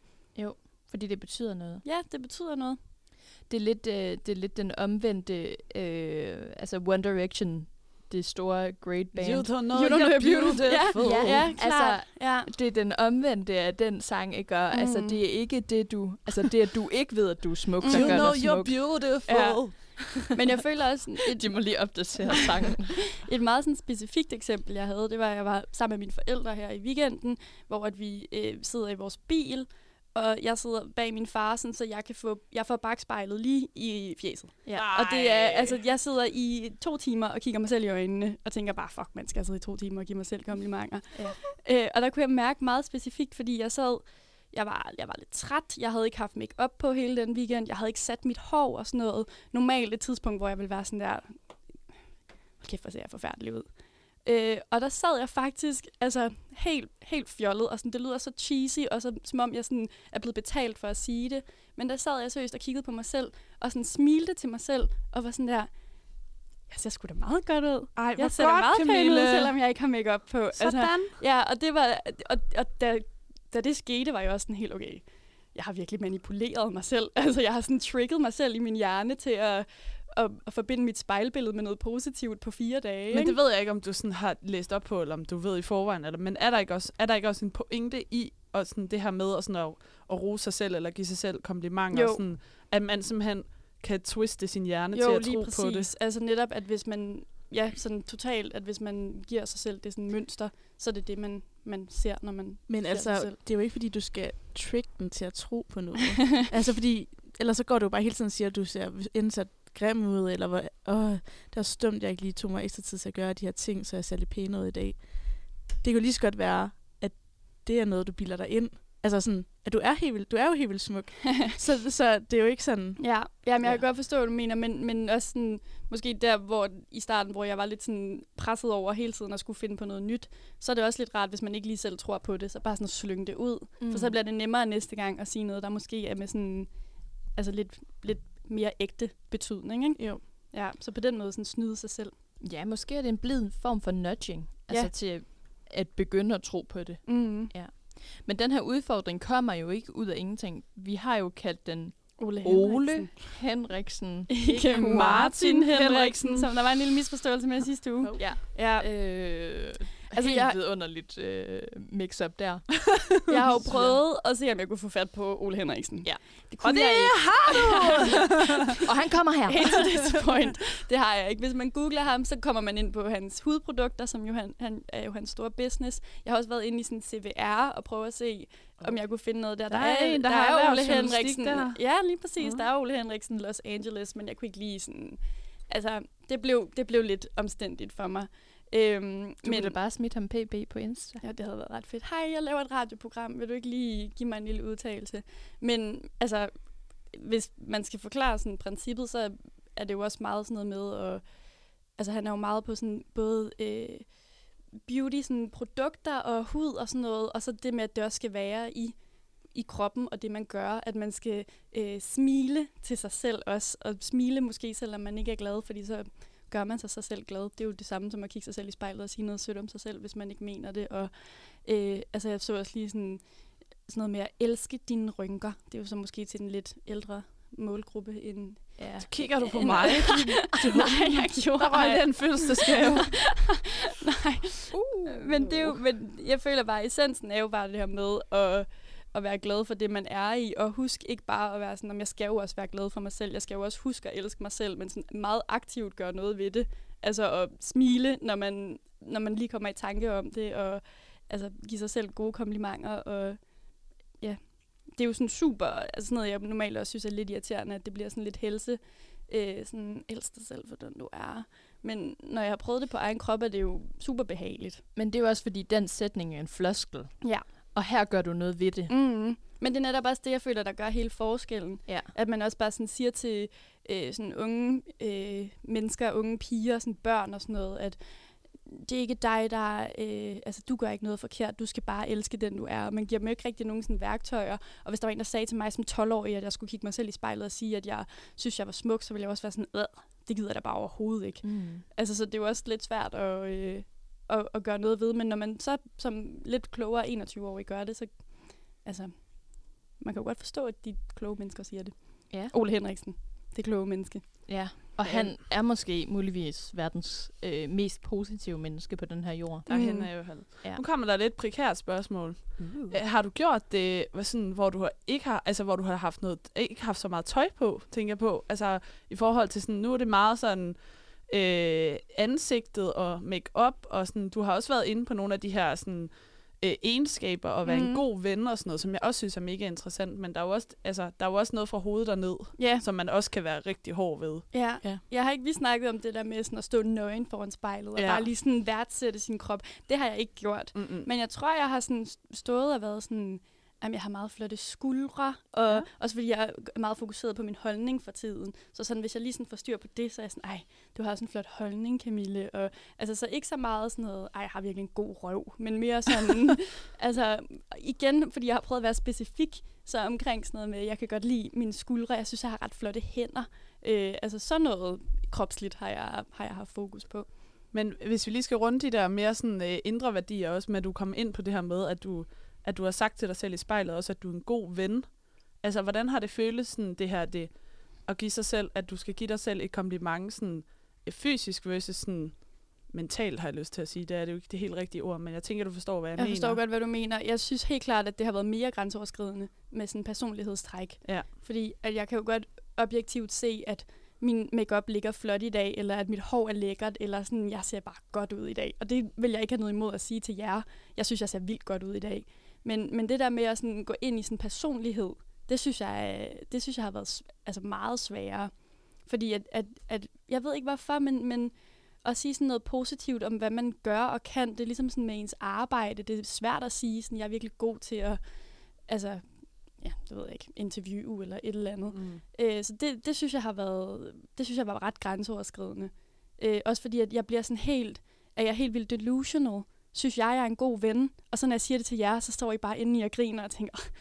fordi det betyder noget. Ja, det betyder noget. Det er lidt, øh, det er lidt den omvendte, øh, altså One Direction, det store great band. You don't know, You don't know you're you're beautiful. beautiful. Ja, ja, klart. Altså, ja. det er den omvendte af den sang, ikke? Og, mm. Altså, det er ikke det, du... Altså, det at du ikke ved, at du er smuk, der You gør know dig you're smuk. beautiful. Ja. Men jeg føler også, et, De må lige opdatere sangen. et meget sådan specifikt eksempel, jeg havde, det var, at jeg var sammen med mine forældre her i weekenden, hvor at vi øh, sidder i vores bil, og jeg sidder bag min far, sådan, så jeg kan få, jeg får bagspejlet lige i fjeset. ja. Og det er, altså, jeg sidder i to timer og kigger mig selv i øjnene, og tænker bare, fuck, man skal sidde i to timer og give mig selv komplimenter. Ja. Øh, og der kunne jeg mærke meget specifikt, fordi jeg sad, jeg var, jeg var lidt træt, jeg havde ikke haft make op på hele den weekend, jeg havde ikke sat mit hår og sådan noget. Normalt et tidspunkt, hvor jeg ville være sådan der, kæft, hvor ser jeg forfærdelig ud. Øh, og der sad jeg faktisk altså, helt, helt fjollet, og sådan, det lyder så cheesy, og så, som om jeg sådan, er blevet betalt for at sige det. Men der sad jeg seriøst og kiggede på mig selv, og sådan smilte til mig selv, og var sådan der, jeg ser sgu da meget godt ud. Ej, Jeg ser da godt, meget pæn ud, selvom jeg ikke har makeup på. Sådan. ja, og det var, og, og da, da det skete, var jeg også sådan helt, okay, jeg har virkelig manipuleret mig selv. Altså, jeg har sådan trigget mig selv i min hjerne til at, at, at forbinde mit spejlbillede med noget positivt på fire dage. Men ikke? det ved jeg ikke, om du sådan har læst op på, eller om du ved i forvejen. Eller, men er der, ikke også, er der ikke også en pointe i og sådan det her med at, sådan at, at rose sig selv, eller give sig selv komplimenter? Jo. Sådan, at man simpelthen kan twiste sin hjerne til jo, at lige tro præcis. på det. Altså netop, at hvis man, ja, sådan totalt, at hvis man giver sig selv det sådan mønster, så er det det, man, man ser, når man Men ser altså, selv. det er jo ikke, fordi du skal trick den til at tro på noget. altså, fordi ellers så går du jo bare hele tiden og siger, at du ser indsat grim ud, eller hvor, åh, det var stumt, jeg ikke lige tog mig ekstra tid til at gøre de her ting, så jeg ser lidt pæn ud i dag. Det kan jo lige så godt være, at det er noget, du bilder dig ind. Altså sådan, at du er, helt vildt, du er jo helt vildt smuk. så, så det er jo ikke sådan... Ja, jamen, jeg kan Ja. godt forstå, hvad du mener, men, men også sådan, måske der, hvor i starten, hvor jeg var lidt sådan presset over hele tiden at skulle finde på noget nyt, så er det også lidt rart, hvis man ikke lige selv tror på det, så bare sådan slynge det ud. Mm. For så bliver det nemmere næste gang at sige noget, der måske er med sådan, altså lidt, lidt mere ægte betydning, ikke? Jo. Ja, så på den måde sådan snyde sig selv. Ja, måske er det en blid form for nudging. Altså Ja. til at begynde at tro på det. Mm. Men den her udfordring kommer jo ikke ud af ingenting. Vi har jo kaldt den Ole, Ole Henriksen. Ikke Martin Henriksen, som der var en lille misforståelse med sidste uge. Ja. Ja, Øh, Altså, Helt jeg- vidunderligt øh, mix-up der. Jeg har jo prøvet at se, om jeg kunne få fat på Ole Henriksen. Ja. Det kunne Og det jeg ikke. har Og han kommer her. Helt to this point. Det har jeg ikke. Hvis man googler ham, så kommer man ind på hans hudprodukter, som jo han, han er jo hans store business. Jeg har også været inde i sådan CVR og prøve at se, om jeg kunne finde noget der. Der er en, der der er Ole Henriksen. der. Ja, lige præcis. Mhm. Der er Ole Henriksen Los Angeles, men jeg kunne ikke lige sådan... Altså, det blev, det blev lidt omstændigt for mig. Øhm, Du men... da bare smidt ham pb på Insta. Ja, det havde været ret fedt. Hej, jeg laver et radioprogram. Vil du ikke lige give mig en lille udtalelse? Men altså, hvis man skal forklare sådan princippet, så er det jo også meget sådan noget med, at, altså han er jo meget på sådan både øh, beauty, sådan produkter og hud og sådan noget, og så det med, at det også skal være i i kroppen og det, man gør, at man skal øh, smile til sig selv også, og smile måske, selvom man ikke er glad, fordi så gør man sig, sig selv glad. Det er jo det samme som at kigge sig selv i spejlet og sige noget sødt om sig selv, hvis man ikke mener det. Og øh, altså, jeg så også lige sådan, sådan noget med at elske dine rynker. Det er jo så måske til den lidt ældre målgruppe end... Ja. Kigger du på mig? Nej, jeg gjorde Der røg ej. den fødselsdagsgave. Nej, uh. men, det er jo, men jeg føler bare, at essensen er jo bare det her med at, at være glad for det, man er i, og husk ikke bare at være sådan, om jeg skal jo også være glad for mig selv, jeg skal jo også huske at elske mig selv, men sådan meget aktivt gøre noget ved det. Altså at smile, når man, når man lige kommer i tanke om det, og altså, give sig selv gode komplimenter, og ja, det er jo sådan super, altså sådan noget, jeg normalt også synes er lidt irriterende, at det bliver sådan lidt helse, øh, sådan, elsk dig selv for den du er. Men når jeg har prøvet det på egen krop, er det jo super behageligt. Men det er jo også, fordi den sætning er en floskel. Ja. Og her gør du noget ved det. Mm. Men det er netop også det, jeg føler, der gør hele forskellen. Ja. At man også bare sådan siger til øh, sådan unge øh, mennesker, unge piger, sådan børn og sådan noget, at det er ikke dig, der... Øh, altså, du gør ikke noget forkert. Du skal bare elske den, du er. Og man giver dem jo ikke rigtig nogen sådan værktøjer. Og hvis der var en, der sagde til mig som 12-årig, at jeg skulle kigge mig selv i spejlet og sige, at jeg synes, jeg var smuk, så ville jeg også være sådan, øh, det gider jeg da bare overhovedet ikke. Mm. Altså, så det er jo også lidt svært at, øh, at, at gøre noget ved. Men når man så som lidt klogere 21-årig gør det, så... Altså, man kan jo godt forstå, at de kloge mennesker siger det. Ja. Ole Henriksen, det kloge menneske. Ja, og han er måske muligvis verdens øh, mest positive menneske på den her jord. Derhen Mm. er jo han. Ja. Nu kommer der et lidt prekært spørgsmål. Uh. Øh, Har du gjort det, hvad sådan, hvor du har ikke har, altså hvor du har haft noget, ikke haft så meget tøj på, tænker jeg på. Altså i forhold til sådan, nu er det meget sådan øh, ansigtet og make-up, og sådan, du har også været inde på nogle af de her sådan, øh, egenskaber og være mm. en Mhm. god ven og sådan noget, som jeg også synes er mega interessant, men der er jo også, altså, der er jo også noget fra hovedet og ned, som man også kan være rigtig hård ved. ja. Ja. Jeg har ikke lige snakket om det der med sådan at stå nøgen foran spejlet, og Ja. bare lige sådan værdsætte sin krop. Det har jeg ikke gjort. Mm-mm. Men jeg tror, jeg har sådan stået og været sådan, at jeg har meget flotte skuldre, og Ja. også fordi jeg er meget fokuseret på min holdning for tiden. Så sådan, hvis jeg lige sådan får styr på det, så er jeg sådan, ej, du har også en flot holdning, Camille. Og, altså, så ikke så meget sådan noget, ej, jeg har virkelig en god røv, men mere sådan, altså, igen, fordi jeg har prøvet at være specifik, så omkring sådan noget med, jeg kan godt lide mine skuldre, jeg synes, jeg har ret flotte hænder. Øh, altså, sådan noget kropsligt har jeg, har jeg haft fokus på. Men hvis vi lige skal runde de der mere sådan, øh, indre værdier også, med at du kommer ind på det her med, at du, at du har sagt til dig selv i spejlet også, at du er en god ven. Altså, hvordan har det føles sådan, det her, det, at give sig selv, at du skal give dig selv et kompliment, sådan fysisk versus sådan mentalt, har jeg lyst til at sige. Det er det jo ikke det helt rigtige ord, men jeg tænker, du forstår, hvad jeg, Jeg mener. forstår godt, hvad du mener. Jeg synes helt klart, at det har været mere grænseoverskridende med sådan personlighedstræk. Ja. Fordi at jeg kan jo godt objektivt se, at min makeup ligger flot i dag, eller at mit hår er lækkert, eller sådan, jeg ser bare godt ud i dag. Og det vil jeg ikke have noget imod at sige til jer. Jeg synes, jeg ser vildt godt ud i dag. Men, men det der med at sådan gå ind i sådan personlighed, det synes jeg, det synes jeg har været altså meget sværere. Fordi at, at, at, jeg ved ikke hvorfor, men, men at sige sådan noget positivt om, hvad man gør og kan, det er ligesom sådan med ens arbejde. Det er svært at sige, sådan, jeg er virkelig god til at, altså, ja, det ved jeg ikke, interview eller et eller andet. Mm. Øh, så det, det synes jeg har været, det synes jeg var ret grænseoverskridende. Øh, også fordi, at jeg bliver sådan helt, at jeg er helt vildt delusional. Synes jeg, jeg er en god ven. Og så når jeg siger det til jer, så står I bare inde i og griner og tænker, "Åh,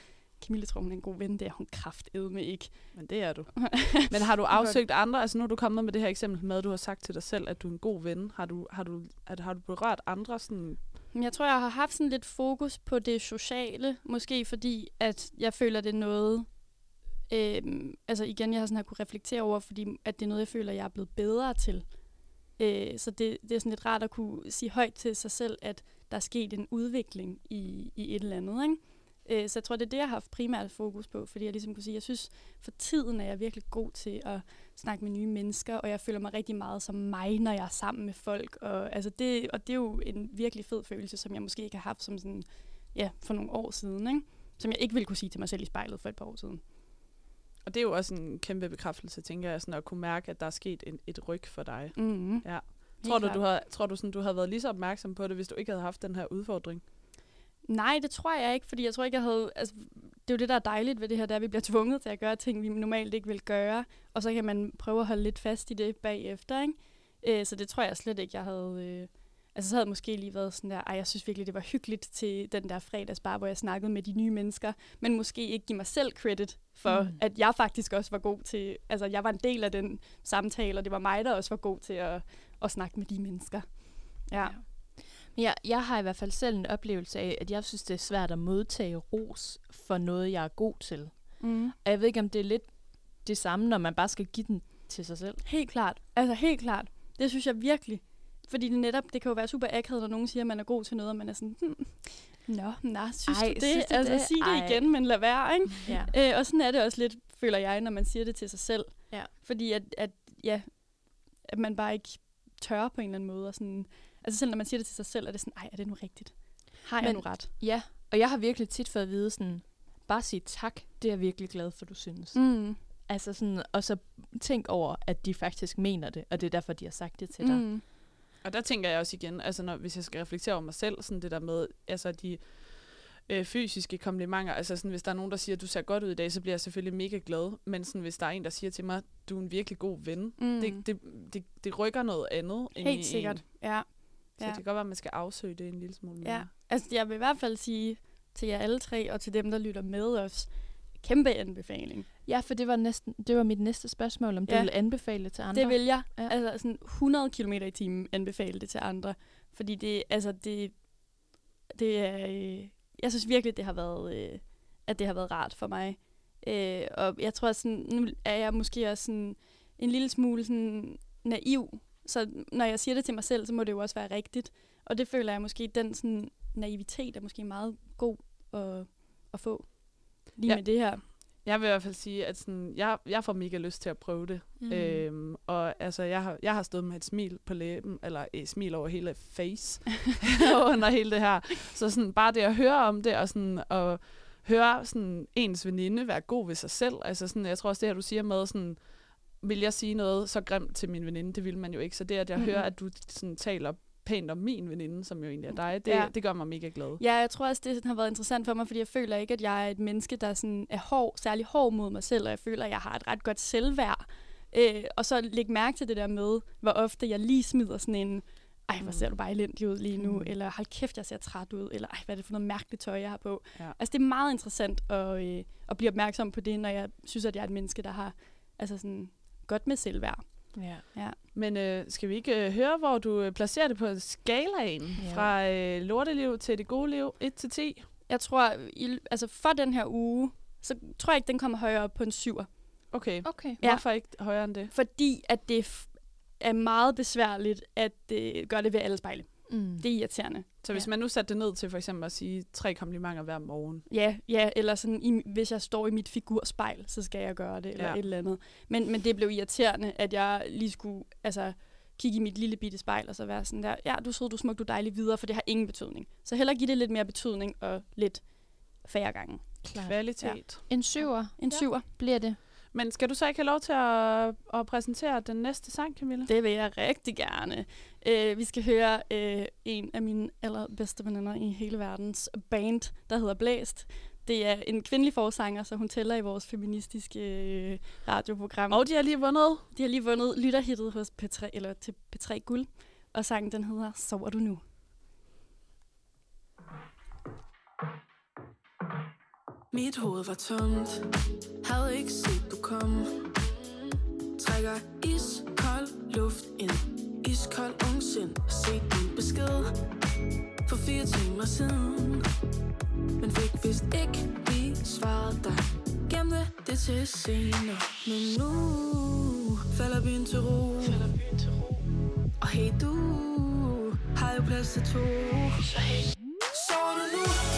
Camille tror, hun er en god ven. Det er hun kraftedme ikke. Men det er du. Men har du afsøgt andre? Altså nu er du kommet med det her eksempel med, at du har sagt til dig selv, at du er en god ven. Har du, har du, at, har du berørt andre sådan... Jeg tror, jeg har haft sådan lidt fokus på det sociale. Måske fordi, at jeg føler, det er noget... Øhm, altså igen, jeg har sådan her kunne reflektere over, fordi at det er noget, jeg føler, jeg er blevet bedre til. Øh, så det, det er sådan lidt rart at kunne sige højt til sig selv, at der er sket en udvikling i, i et eller andet. Ikke? Øh, så jeg tror, det er det, jeg har haft primært fokus på, fordi jeg ligesom kunne sige, jeg synes, for tiden er jeg virkelig god til at snakke med nye mennesker, og jeg føler mig rigtig meget som mig, når jeg er sammen med folk. Og, altså det, og det er jo en virkelig fed følelse, som jeg måske ikke har haft som sådan, ja, for nogle år siden, ikke? som jeg ikke ville kunne sige til mig selv i spejlet for et par år siden. Og det er jo også en kæmpe bekræftelse, tænker jeg, sådan at kunne mærke, at der er sket en, et ryg for dig. Mm-hmm. Ja. Tror du, du, har, tror du, sådan, du havde været lige så opmærksom på det, hvis du ikke havde haft den her udfordring? Nej, det tror jeg ikke, fordi jeg tror ikke, jeg havde... Altså, det er jo det, der er dejligt ved det her, det er, at vi bliver tvunget til at gøre ting, vi normalt ikke vil gøre, og så kan man prøve at holde lidt fast i det bagefter, ikke? Øh, så det tror jeg slet ikke, jeg havde... Øh, altså, så havde jeg måske lige været sådan der, ej, jeg synes virkelig, det var hyggeligt til den der fredagsbar, hvor jeg snakkede med de nye mennesker, men måske ikke give mig selv credit for, mm. At jeg faktisk også var god til... Altså, jeg var en del af den samtale, og det var mig, der også var god til at, at snakke med de mennesker. Ja. ja. Men jeg, jeg har i hvert fald selv en oplevelse af, at jeg synes, det er svært at modtage ros for noget, jeg er god til. Mm. Og jeg ved ikke, om det er lidt det samme, når man bare skal give den til sig selv. Helt klart. Altså helt klart. Det synes jeg virkelig. Fordi det netop, det kan jo være super akavet, når nogen siger, at man er god til noget, og man er sådan, hmm, Nå, nej, synes Ej, du det? synes du altså, det? sig det Ej. igen, men lad være, ikke? Ja. Øh, og sådan er det også lidt, føler jeg, når man siger det til sig selv. Ja. Fordi at, at, ja, at man bare ikke tør på en eller anden måde. Og sådan, altså selv når man siger det til sig selv, er det sådan, ej, er det nu rigtigt? Har jeg Men- nu ret? ja, og jeg har virkelig tit fået at vide sådan, bare sige tak, det er jeg virkelig glad for, du synes. Mm. Altså sådan, og så tænk over, at de faktisk mener det, og det er derfor, de har sagt det til dig. Mm. Og der tænker jeg også igen, altså når, hvis jeg skal reflektere over mig selv, sådan det der med, altså de øh, fysiske komplimenter, altså sådan, hvis der er nogen, der siger, du ser godt ud i dag, så bliver jeg selvfølgelig mega glad, men sådan, hvis der er en, der siger til mig, du er en virkelig god ven, Mm. det, det, det, det rykker noget andet. Helt sikkert, En. ja. Så Ja. det kan godt være, at man skal afsøge det en lille smule mere. Ja, altså jeg vil i hvert fald sige til jer alle tre, og til dem, der lytter med os, kæmpe anbefaling. Ja, for det var, næsten, det var mit næste spørgsmål, om du Ja. vil anbefale det til andre. Det vil jeg. Ja. Altså sådan 100 km i timen anbefale det til andre. Fordi det, altså det, det er, øh, jeg synes virkelig, det har været, øh, at det har været rart for mig. Øh, og jeg tror, sådan, nu er jeg måske også sådan en lille smule sådan naiv. Så når jeg siger det til mig selv, så må det jo også være rigtigt. Og det føler jeg måske, den sådan naivitet er måske meget god at, at få. Lige Ja. med det her. Jeg vil i hvert fald sige, at sådan, jeg, jeg får mega lyst til at prøve det. Mm. Mm. Øhm, og altså, jeg har, jeg har stået med et smil på læben, eller et smil over hele face, under hele det her. Så sådan, bare det at høre om det, og sådan, at høre sådan, ens veninde være god ved sig selv. Altså, sådan, jeg tror også, det her, du siger med, sådan, vil jeg sige noget så grimt til min veninde, det vil man jo ikke. Så det, at jeg Mhm. hører, at du sådan, taler pænt om min veninde, som jo egentlig er dig, det, Ja. det gør mig mega glad. Ja, jeg tror også, det sådan har været interessant for mig, fordi jeg føler ikke, at jeg er et menneske, der sådan er hård, særlig hård mod mig selv, og jeg føler, at jeg har et ret godt selvværd. Øh, og så lægge mærke til det der med, hvor ofte jeg lige smider sådan en, ej, hvor ser du bare elendig ud lige nu, Mm. mm. eller hold kæft, jeg ser træt ud, eller ej, hvad er det for noget mærkeligt tøj, jeg har på. Ja. Altså, det er meget interessant at, øh, at blive opmærksom på det, når jeg synes, at jeg er et menneske, der har altså sådan, godt med selvværd. Ja. Men øh, skal vi ikke øh, høre, hvor du øh, placerer det på skalaen? Ja. Fra øh, lorteliv til det gode liv, 1 til 10? Jeg tror, i, altså for den her uge, så tror jeg ikke, den kommer højere op på en syver. Okay. Okay. Ja. Hvorfor ikke højere end det? fordi at det f- er meget besværligt at øh, gøre det ved alle spejle. Mm. Det er irriterende. Så hvis Ja. man nu satte det ned til for eksempel at sige tre komplimenter hver morgen. Ja, ja eller sådan, i, hvis jeg står i mit figurspejl, så skal jeg gøre det, eller Ja. ja. et eller andet. Men, men det blev irriterende, at jeg lige skulle altså, kigge i mit lille bitte spejl, og så være sådan der, ja, du sød, du smuk, du dejlig videre, for det har ingen betydning. Så heller give det lidt mere betydning, og lidt færre gange. Klart. Kvalitet. En syver En Ja. syver, bliver det. Men skal du så ikke have lov til at, at præsentere den næste sang, Camilla? det vil jeg rigtig gerne. Uh, vi skal høre uh, en af mine allerbedste veninder i hele verdens band, der hedder Blæst. Det er en kvindelig forsanger, så hun tæller i vores feministiske øh, radioprogram. Og de har lige vundet. De har lige vundet lytterhittet hos P3, eller til P3 Guld, og sangen den hedder Sover du nu? Mit hoved var tomt. Havde ikke set du komme Trækker iskold luft ind. Iskold ungsind Set din besked. For fire timer siden. Men fik vist ikke lige svaret dig. Gemte det til senere. Men nu Falder byen til ro. Og Og hey du, har jo plads til to. Så hey, sover du nu?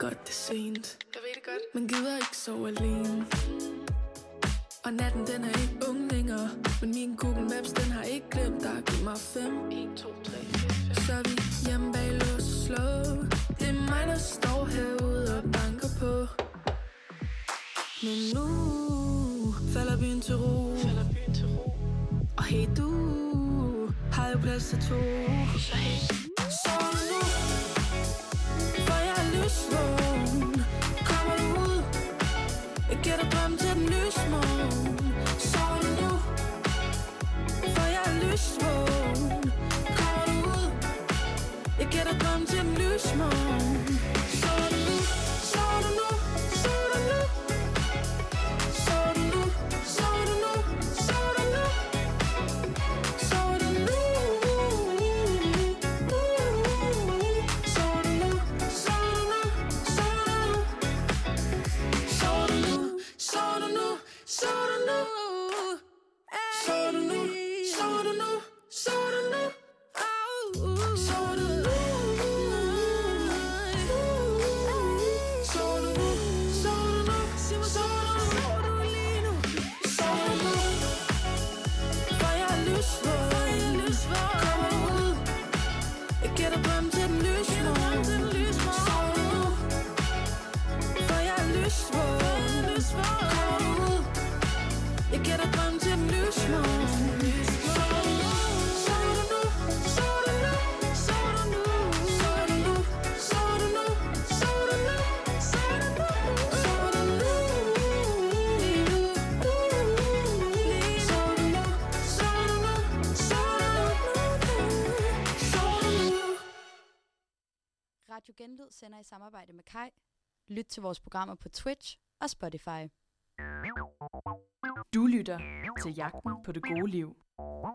godt, det er sent. Jeg ved det godt. Men gider ikke sove alene. Og natten, den er ikke ung længere. Men min Google Maps, den har ikke glemt dig. Giv mig 5, 1, 2, 3, 4, 5. Så er vi hjemme bag lås og slå. Det er mig, der står herude og banker på. Men nu falder byen til ro. Falder byen til ro. Og hey du, har jo plads til to. Så hey, jeder träumt im Licht, Genlyd sender i samarbejde med Kai. Lyt til vores programmer på Twitch og Spotify. Du lytter til Jagten på det gode liv.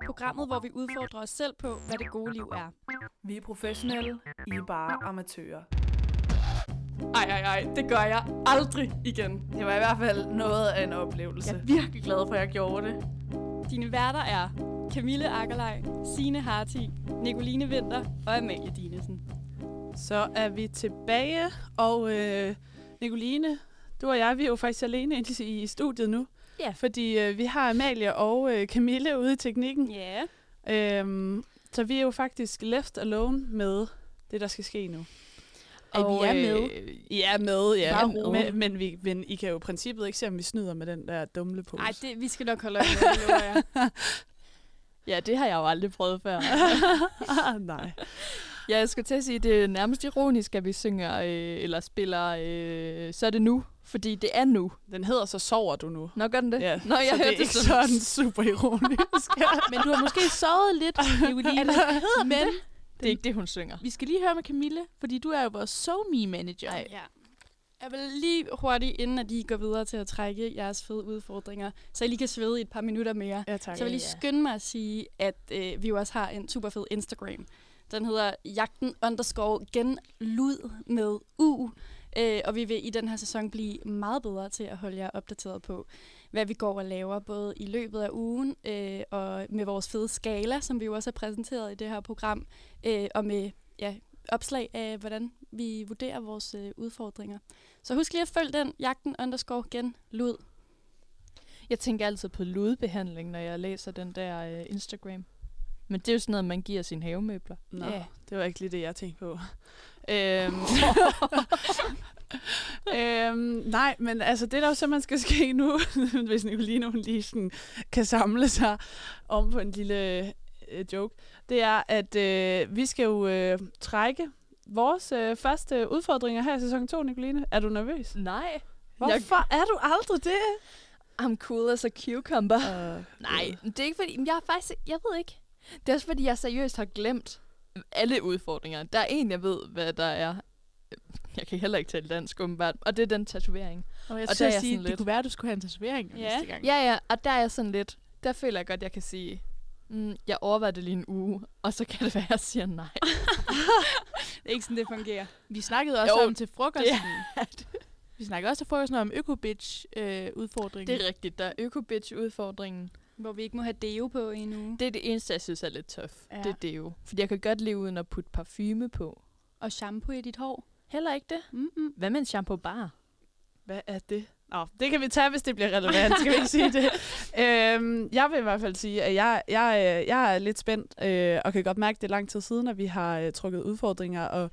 Programmet, hvor vi udfordrer os selv på, hvad det gode liv er. Vi er professionelle, I er bare amatører. Ej, ej, ej, det gør jeg aldrig igen. Det var i hvert fald noget af en oplevelse. Jeg er virkelig glad for, at jeg gjorde det. Dine værter er Camille Akkerlej, Signe Harti, Nicoline Vinter og Amalie Dinesen. Så er vi tilbage, og øh, Nicoline, du og jeg, vi er jo faktisk alene i i studiet nu. Ja. Fordi øh, vi har Amalie og øh, Camille ude i teknikken. Ja. Øhm, så vi er jo faktisk left alone med det, der skal ske nu. At vi er med. Øh, I er med, ja. Men, rolig. men, men, vi, men I kan jo i princippet ikke se, om vi snyder med den der dumlepose. Ej, det, vi skal nok holde øje med. Ja, det har jeg jo aldrig prøvet før. ah, nej. Ja, jeg skulle til at sige, det er nærmest ironisk, at vi synger øh, eller spiller, øh, så er det nu. Fordi det er nu. Den hedder Så sover du nu. Nå, gør den det? Ja, Nå, jeg så det hørte er ikke sådan. sådan super ironisk. Men du har måske sovet lidt, Nicoline. Men Det er ikke det, hun synger. vi skal lige høre med Camille, fordi du er jo vores SoMe manager. Ej. Ja. Jeg vil lige hurtigt, inden at I går videre til at trække jeres fede udfordringer, så I lige kan svede i et par minutter mere. ja, tak. Så jeg vil lige skynde mig at sige, at øh, vi jo også har en super fed Instagram. Den hedder jagten underscore genlud med U. Øh, og vi vil i den her sæson blive meget bedre til at holde jer opdateret på, hvad vi går og laver, både i løbet af ugen øh, og med vores fede skala, som vi jo også har præsenteret i det her program, øh, og med ja, opslag af, hvordan vi vurderer vores øh, udfordringer. Så husk lige at følge den, jagten underscore genlud. Jeg tænker altid på ludbehandling, når jeg læser den der øh, Instagram. Men det er jo sådan noget, man giver sine havemøbler. Nå, Ja. det var ikke lige det, jeg tænkte på. øhm, øhm, nej, men altså det, der jo simpelthen skal ske nu, hvis Nicoline hun lige sådan kan samle sig om på en lille øh, joke, det er, at øh, vi skal jo øh, trække vores øh, første udfordringer her i sæson 2, Nicoline. Er du nervøs? Nej. Hvorfor er du aldrig det? I'm cool as a cucumber. Uh, Nej, det er ikke fordi, jeg er faktisk, jeg ved ikke. Det er også fordi, jeg seriøst har glemt alle udfordringer. Der er en, jeg ved, hvad der er. Jeg kan heller ikke tale dansk, åbenbart. Og det er den tatovering. Og jeg Og skulle der er jeg sige, sådan det lidt- kunne være, at du skulle have en tatovering Ja. næste gang. Ja, ja, og der er jeg sådan lidt, der føler jeg godt, jeg kan sige, mm, jeg overvejer det lige en uge, og så kan det være, at jeg siger nej. Det er ikke sådan, det fungerer. Vi snakkede også Jo, om til frokosten. Vi snakkede også til frokosten om øko-bitch-udfordringen. Det er rigtigt, der er øko-bitch-udfordringen. Hvor vi ikke må have deo på i en uge. Det er det eneste, jeg synes er lidt tough. Ja. Det er det jo. Fordi jeg kan godt leve uden at putte parfume på. Og shampoo i dit hår. Heller ikke det. Mm-mm. Hvad med en shampoo bar? Hvad er det? Nå, det kan vi tage, hvis det bliver relevant. Skal vi ikke sige det? Øhm, jeg vil i hvert fald sige, at jeg, jeg, øh, jeg er lidt spændt, øh, og kan godt mærke, at det er lang tid siden, at vi har øh, trukket udfordringer. Og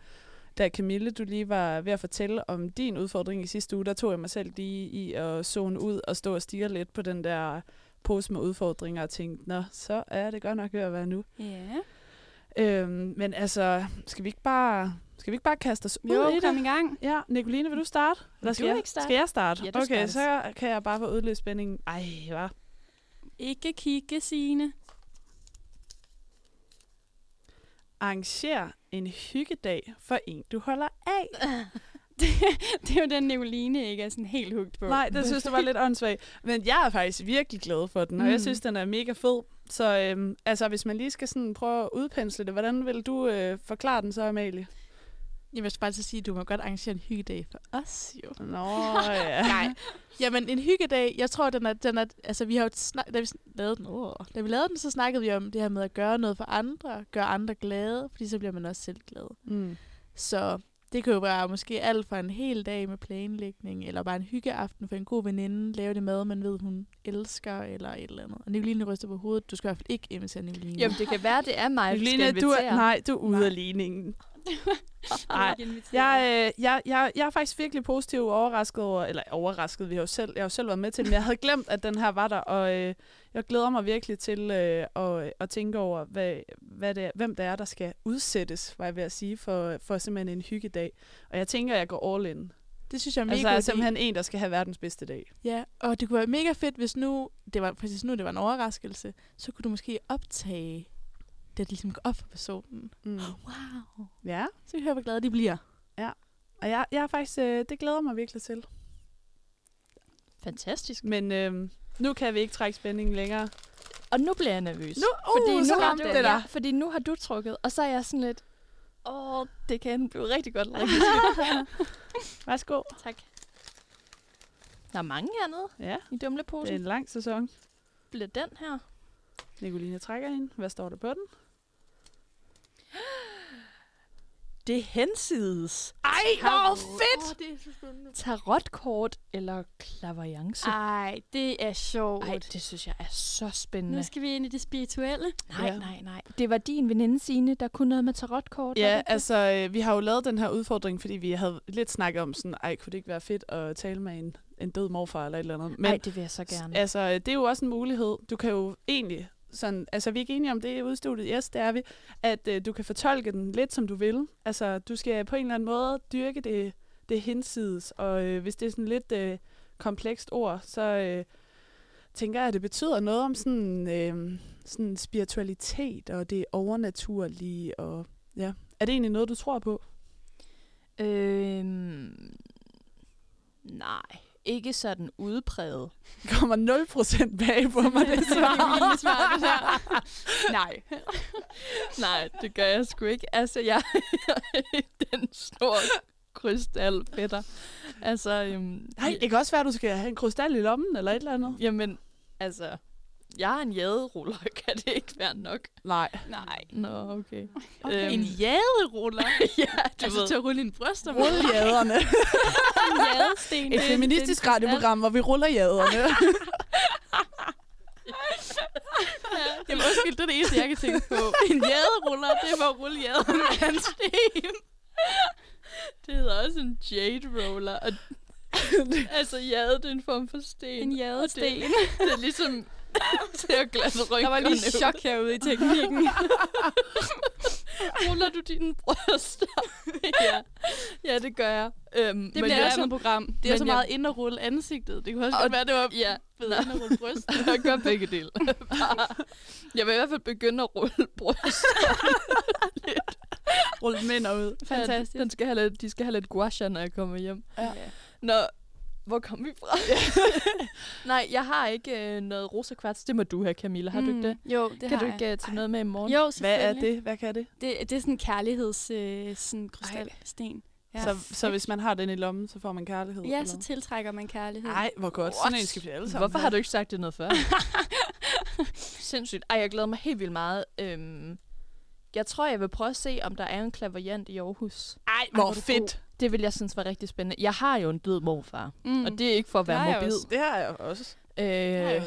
da Camille, du lige var ved at fortælle om din udfordring i sidste uge, der tog jeg mig selv lige i at zone ud og stå og stige lidt på den der pose med udfordringer og tænkte, nå, så er det godt nok ved at være nu. Ja. Øhm, men altså, skal vi ikke bare, skal vi ikke bare kaste os ud Jo, i det? kom i gang. Ja, Nicoline, vil du starte? Eller skal, vil jeg, ikke starte. skal jeg starte? Ja, du okay, starter. så kan jeg bare få udløst spændingen. Ej, hvad? Ikke kigge, Signe. Arranger en hyggedag for en, du holder af. Det er jo den, Nicoline ikke er sådan helt hugt på. Nej, det synes jeg var lidt åndssvagt. Men jeg er faktisk virkelig glad for den, og jeg Mm. synes, den er mega fed. Så øhm, altså, hvis man lige skal sådan prøve at udpensle det, hvordan vil du øh, forklare den så, Amalie? Jeg vil bare til at sige, at du må godt arrangere en hyggedag for os, jo. Nå, ja. Nej. Jamen, en hyggedag, jeg tror, den er, den er altså vi har jo snak, da vi lavede den, oh, da vi lavede den, så snakkede vi om det her med at gøre noget for andre, gøre andre glade, fordi så bliver man også selv glad. Mm. Så det kan jo være måske alt fra en hel dag med planlægning, eller bare en hyggeaften for en god veninde, lave det mad, man ved, hun elsker, eller et eller andet. Og Nicoline ryster på hovedet. Du skal i hvert fald ikke invitere Nicoline. Jamen, det kan være, det er mig, vi skal Nicoline, du er, nej, du er ude Nej. af ligningen. Nej, Jeg, øh, jeg, jeg, jeg er faktisk virkelig positiv overrasket over, eller overrasket, vi har jo selv, jeg har jo selv været med til, men jeg havde glemt, at den her var der, og øh, jeg glæder mig virkelig til øh, at, at tænke over, hvad, hvad det er, hvem det er, der skal udsættes, var jeg ved at sige, for, for simpelthen en hyggedag. Og jeg tænker, at jeg går all in. det synes jeg er mega Altså, god jeg er simpelthen en, der skal have verdens bedste dag. Ja, og det kunne være mega fedt, hvis nu, det var præcis nu, det var en overraskelse, så kunne du måske optage det, ligesom går op for personen. Mm. Wow. Ja, Så vi hører, hvor glade de bliver. og jeg, jeg er faktisk, øh, det glæder mig virkelig til. Fantastisk. Men øh, nu kan vi ikke trække spændingen længere. Og nu bliver jeg nervøs. Nu, uh, fordi, nu har du, det dig. ja, fordi nu har du trukket, og så er jeg sådan lidt, åh, det kan blive rigtig godt. Værsgo. tak. Der er mange hernede Ja, i det er dumleposen. en lang sæson. Bliver den her? Nicoline trækker ind. Hvad står der på den? Det er hensides. Ej, hvor fedt! Oh, det er så spændende. Tarotkort eller klaverjance. Ej, det er sjovt. Ej, det synes jeg er så spændende. Nu skal vi ind i det spirituelle. Nej, Ja. nej, nej. Det var din veninde Signe, der kunne noget med tarotkort. Ja, det? altså, øh, vi har jo lavet den her udfordring, fordi vi havde lidt snakket om sådan, ej, kunne det ikke være fedt at tale med en, en død morfar eller et eller andet. Men, Men Ej, det vil jeg så gerne. altså, øh, det er jo også en mulighed. Du kan jo egentlig sådan, altså vi er ikke enige om det i udstudiet, yes, det er vi, at øh, du kan fortolke den lidt, som du vil. Altså, du skal på en eller anden måde dyrke det, det hinsides, og øh, hvis det er sådan lidt øh, komplekst ord, så øh, tænker jeg, at det betyder noget om sådan, øh, sådan spiritualitet og det overnaturlige, og ja. Er det egentlig noget, du tror på? Øhm, nej, ikke sådan udpræget. Kommer 0% bag på mig, det svar. svar, det. Nej. Nej, det gør jeg sgu ikke. Altså, jeg er den store krystalfætter. Altså, øhm, Nej, det kan også være, at du skal have en krystal i lommen, eller et eller andet. Jamen, altså, jeg er en jaderuller. Kan det ikke være nok? Nej. Nej. Nå, okay. Okay. Øhm, En jaderuller? ja, du altså ved. til at rulle dine bryster med. Rulle jaderne. Jadesten. Et feministisk radioprogram, hvor vi ruller jaderne. Jamen undskyld, det er det eneste, jeg kan tænke på. En jaderuller, det er for at rulle jaderne med en sten. Det hedder også en jade roller. Og altså, jade, det er en form for sten. En jadesten. Det, det er ligesom til at glatte rynkerne Der var lige ud. chok herude i teknikken. Ruller du dine bryster? ja. ja, det gør jeg. Øhm, Det bliver også et program. Det er Men så jeg- meget ind og rulle ansigtet. Det kunne også Og- godt være, det var Ja, bedre end at rulle bryst. jeg gør begge dele. Jeg vil i hvert fald begynde at rulle bryst. Rulle mænd ud. Fantastisk. Ja, den skal have lidt, de skal have lidt guasha, når jeg kommer hjem. Ja. Nå, hvor kom vi fra? Nej, jeg har ikke øh, noget rosa kvarts. Det må du have, Camilla. Har du ikke det? Mm, Jo, det kan har du ikke øh, tage noget med i morgen? Jo, Hvad er selvfølgelig. det? Hvad kan det? Det, det er sådan en kærligheds øh, sådan krystalsten. Ja. Så, så hvis man har den i lommen, så får man kærlighed? ja, eller så tiltrækker man kærlighed. Ej, hvor godt. Sådan en skal vi alle sammen Hvorfor har du ikke sagt det noget før? Sindssygt. Ej, jeg glæder mig helt vildt meget. Øhm, jeg tror, jeg vil prøve at se, om der er en klaverjant i Aarhus. Ej, hvor hvor er du fedt. Det vil jeg synes var rigtig spændende. Jeg har jo en død morfar, Mm. og det er ikke for at være jeg morbid. også. Det har jeg også. Øh, Ja. ja,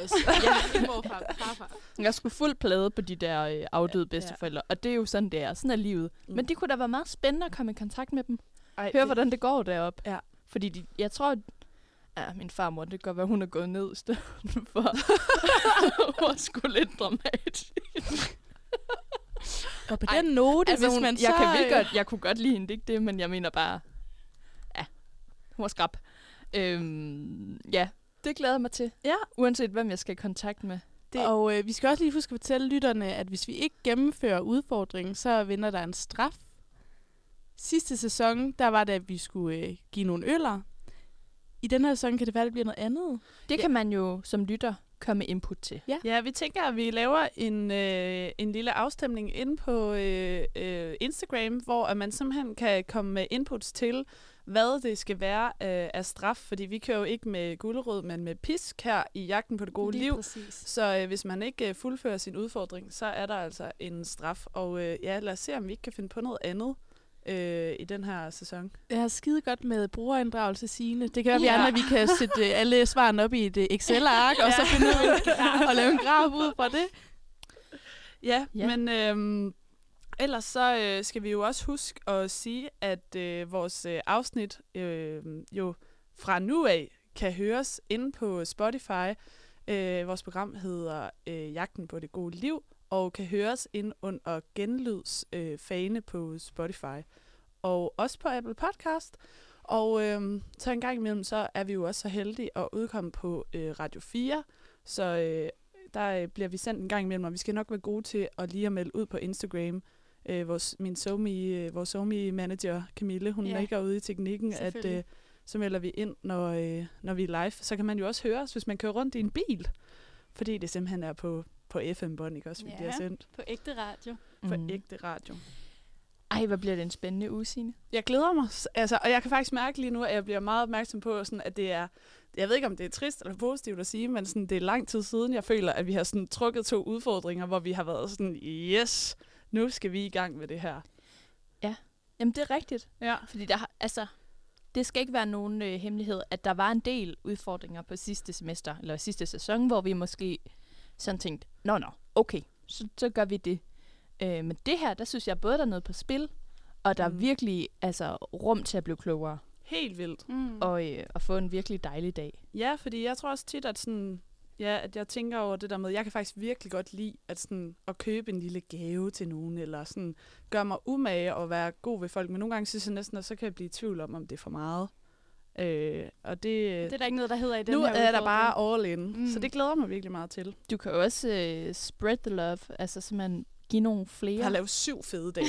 Morfar, farfar. jeg skulle fuld plade på de der øh, afdøde bedsteforældre, og det er jo sådan, det er. Sådan er livet. Mm. Men det kunne da være meget spændende at komme i kontakt med dem. Ej, Høre, det- hvordan det går deroppe. Ja. Fordi de, jeg tror, at ja, min farmor, det kan godt være, hun er gået ned i stedet for. Hun var sgu lidt dramatisk. Og på Ej, den note, Altså, hvis hun, man jeg, så... kan øh, godt, jeg kunne godt lide hende, ikke det, men jeg mener bare, ja, hun var skrab. Øhm, ja, det glæder jeg mig til. Ja. Uanset hvem jeg skal i kontakt med. Det. Og øh, vi skal også lige huske at fortælle lytterne, at hvis vi ikke gennemfører udfordringen, så vinder der en straf. Sidste sæson, der var det, at vi skulle øh, give nogle øller. I den her sæson kan det være, at det bliver noget andet. Det ja. kan man jo som lytter komme med input til. Ja. Ja, vi tænker, at vi laver en, øh, en lille afstemning inde på øh, øh, Instagram, hvor at man simpelthen kan komme med inputs til, hvad det skal være øh, af straf. Fordi vi kører jo ikke med gulerod, men med pisk her i Jagten på det gode Lige liv. præcis. Så øh, hvis man ikke øh, fuldfører sin udfordring, så er der altså en straf. Og øh, ja, lad os se, om vi ikke kan finde på noget andet øh, i den her sæson. Jeg har skide godt med brugerinddragelse Signe. Det kan være, at vi Ja. andre vi kan sætte øh, alle svarene op i et øh, Excel-ark, og så finde ud af at lave en graf ud fra det. Ja, Ja. ja. men øhm, ellers så øh, skal vi jo også huske at sige, at øh, vores øh, afsnit øh, jo fra nu af kan høres inde på Spotify. Øh, vores program hedder øh, Jagten på det gode liv, og kan høres ind under genlyds øh, fane på Spotify. Og også på Apple Podcast. Og øh, så en gang imellem, så er vi jo også så heldige at udkomme på øh, Radio 4. Så øh, der øh, bliver vi sendt en gang imellem, og vi skal nok være gode til at lige at melde ud på Instagram. Øh, vores, min SoMe, øh, vores SoMe manager Camille, hun Ja. ligger ude i teknikken, at øh, så melder vi ind, når, øh, når vi er live. Så kan man jo også høre os, hvis man kører rundt i en bil, fordi det simpelthen er på, på FM-bånd, ikke også, vi Ja. bliver sendt På ægte radio. for Mm. mm. ægte radio. Ej, hvad bliver det en spændende uge, Signe? Jeg glæder mig, altså, og jeg kan faktisk mærke lige nu, at jeg bliver meget opmærksom på, sådan, at det er, jeg ved ikke, om det er trist eller positivt at sige, men sådan, det er lang tid siden, jeg føler, at vi har sådan, trukket to udfordringer, hvor vi har været sådan, yes, nu skal vi i gang med det her. Jamen, det er rigtigt. Ja. Fordi der altså, det skal ikke være nogen øh, hemmelighed, at der var en del udfordringer på sidste semester, eller sidste sæson, hvor vi måske sådan tænkte, nå nå, okay, så, så gør vi det. Øh, men det her, der synes jeg både, der er noget på spil, og der er Mm. virkelig altså, rum til at blive klogere, Helt vildt. Mm. og øh, at få en virkelig dejlig dag. Ja, fordi jeg tror også tit, at, sådan, ja, at jeg tænker over det der med, jeg kan faktisk virkelig godt lide at, sådan, at købe en lille gave til nogen, eller sådan, gøre mig umage og være god ved folk. Men nogle gange synes jeg næsten, at så kan jeg blive i tvivl om, om det er for meget. Øh, og det, Det er der ikke noget, der hedder i den nu her er der bare all in. Mm. Så det glæder mig virkelig meget til. Du kan også øh, spread the love, altså simpelthen give nogle flere. Jeg har lavet syv fede dage.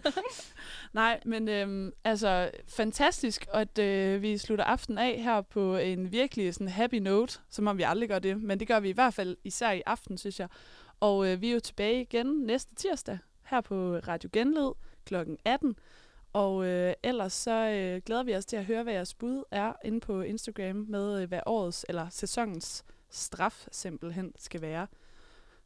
Nej, men øhm, altså fantastisk, at øh, vi slutter aften af her på en virkelig sådan happy note, som om vi aldrig gør det, men det gør vi i hvert fald især i aften, synes jeg. Og øh, vi er jo tilbage igen næste tirsdag her på Radio Genled kl. 18. Og øh, ellers så øh, glæder vi os til at høre, hvad jeres bud er inde på Instagram med, øh, hvad årets eller sæsonens straf simpelthen skal være.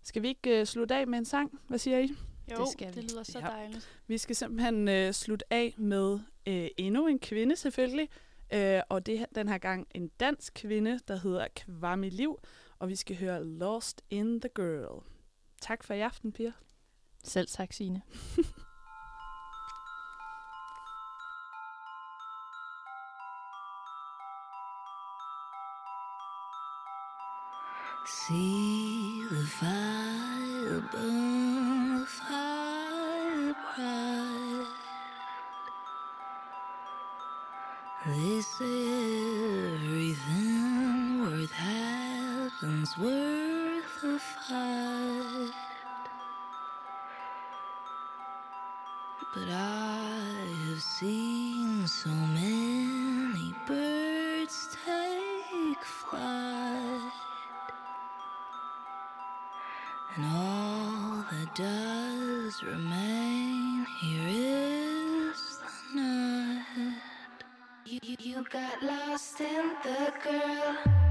Skal vi ikke øh, slutte af med en sang? Hvad siger I? Jo, Det skal vi. det lyder så Ja. dejligt. Vi skal simpelthen øh, slutte af med øh, endnu en kvinde selvfølgelig. Øh, og det er den her gang en dansk kvinde, der hedder Kwame Liv. Og vi skal høre Lost in the Girl. Tak for i aften, Pia. Selv tak, Signe. See the fire burns. the fire. They say everything worth having's worth fight. But I have seen so many. does remain, here is the night. You, you, got lost in the girl.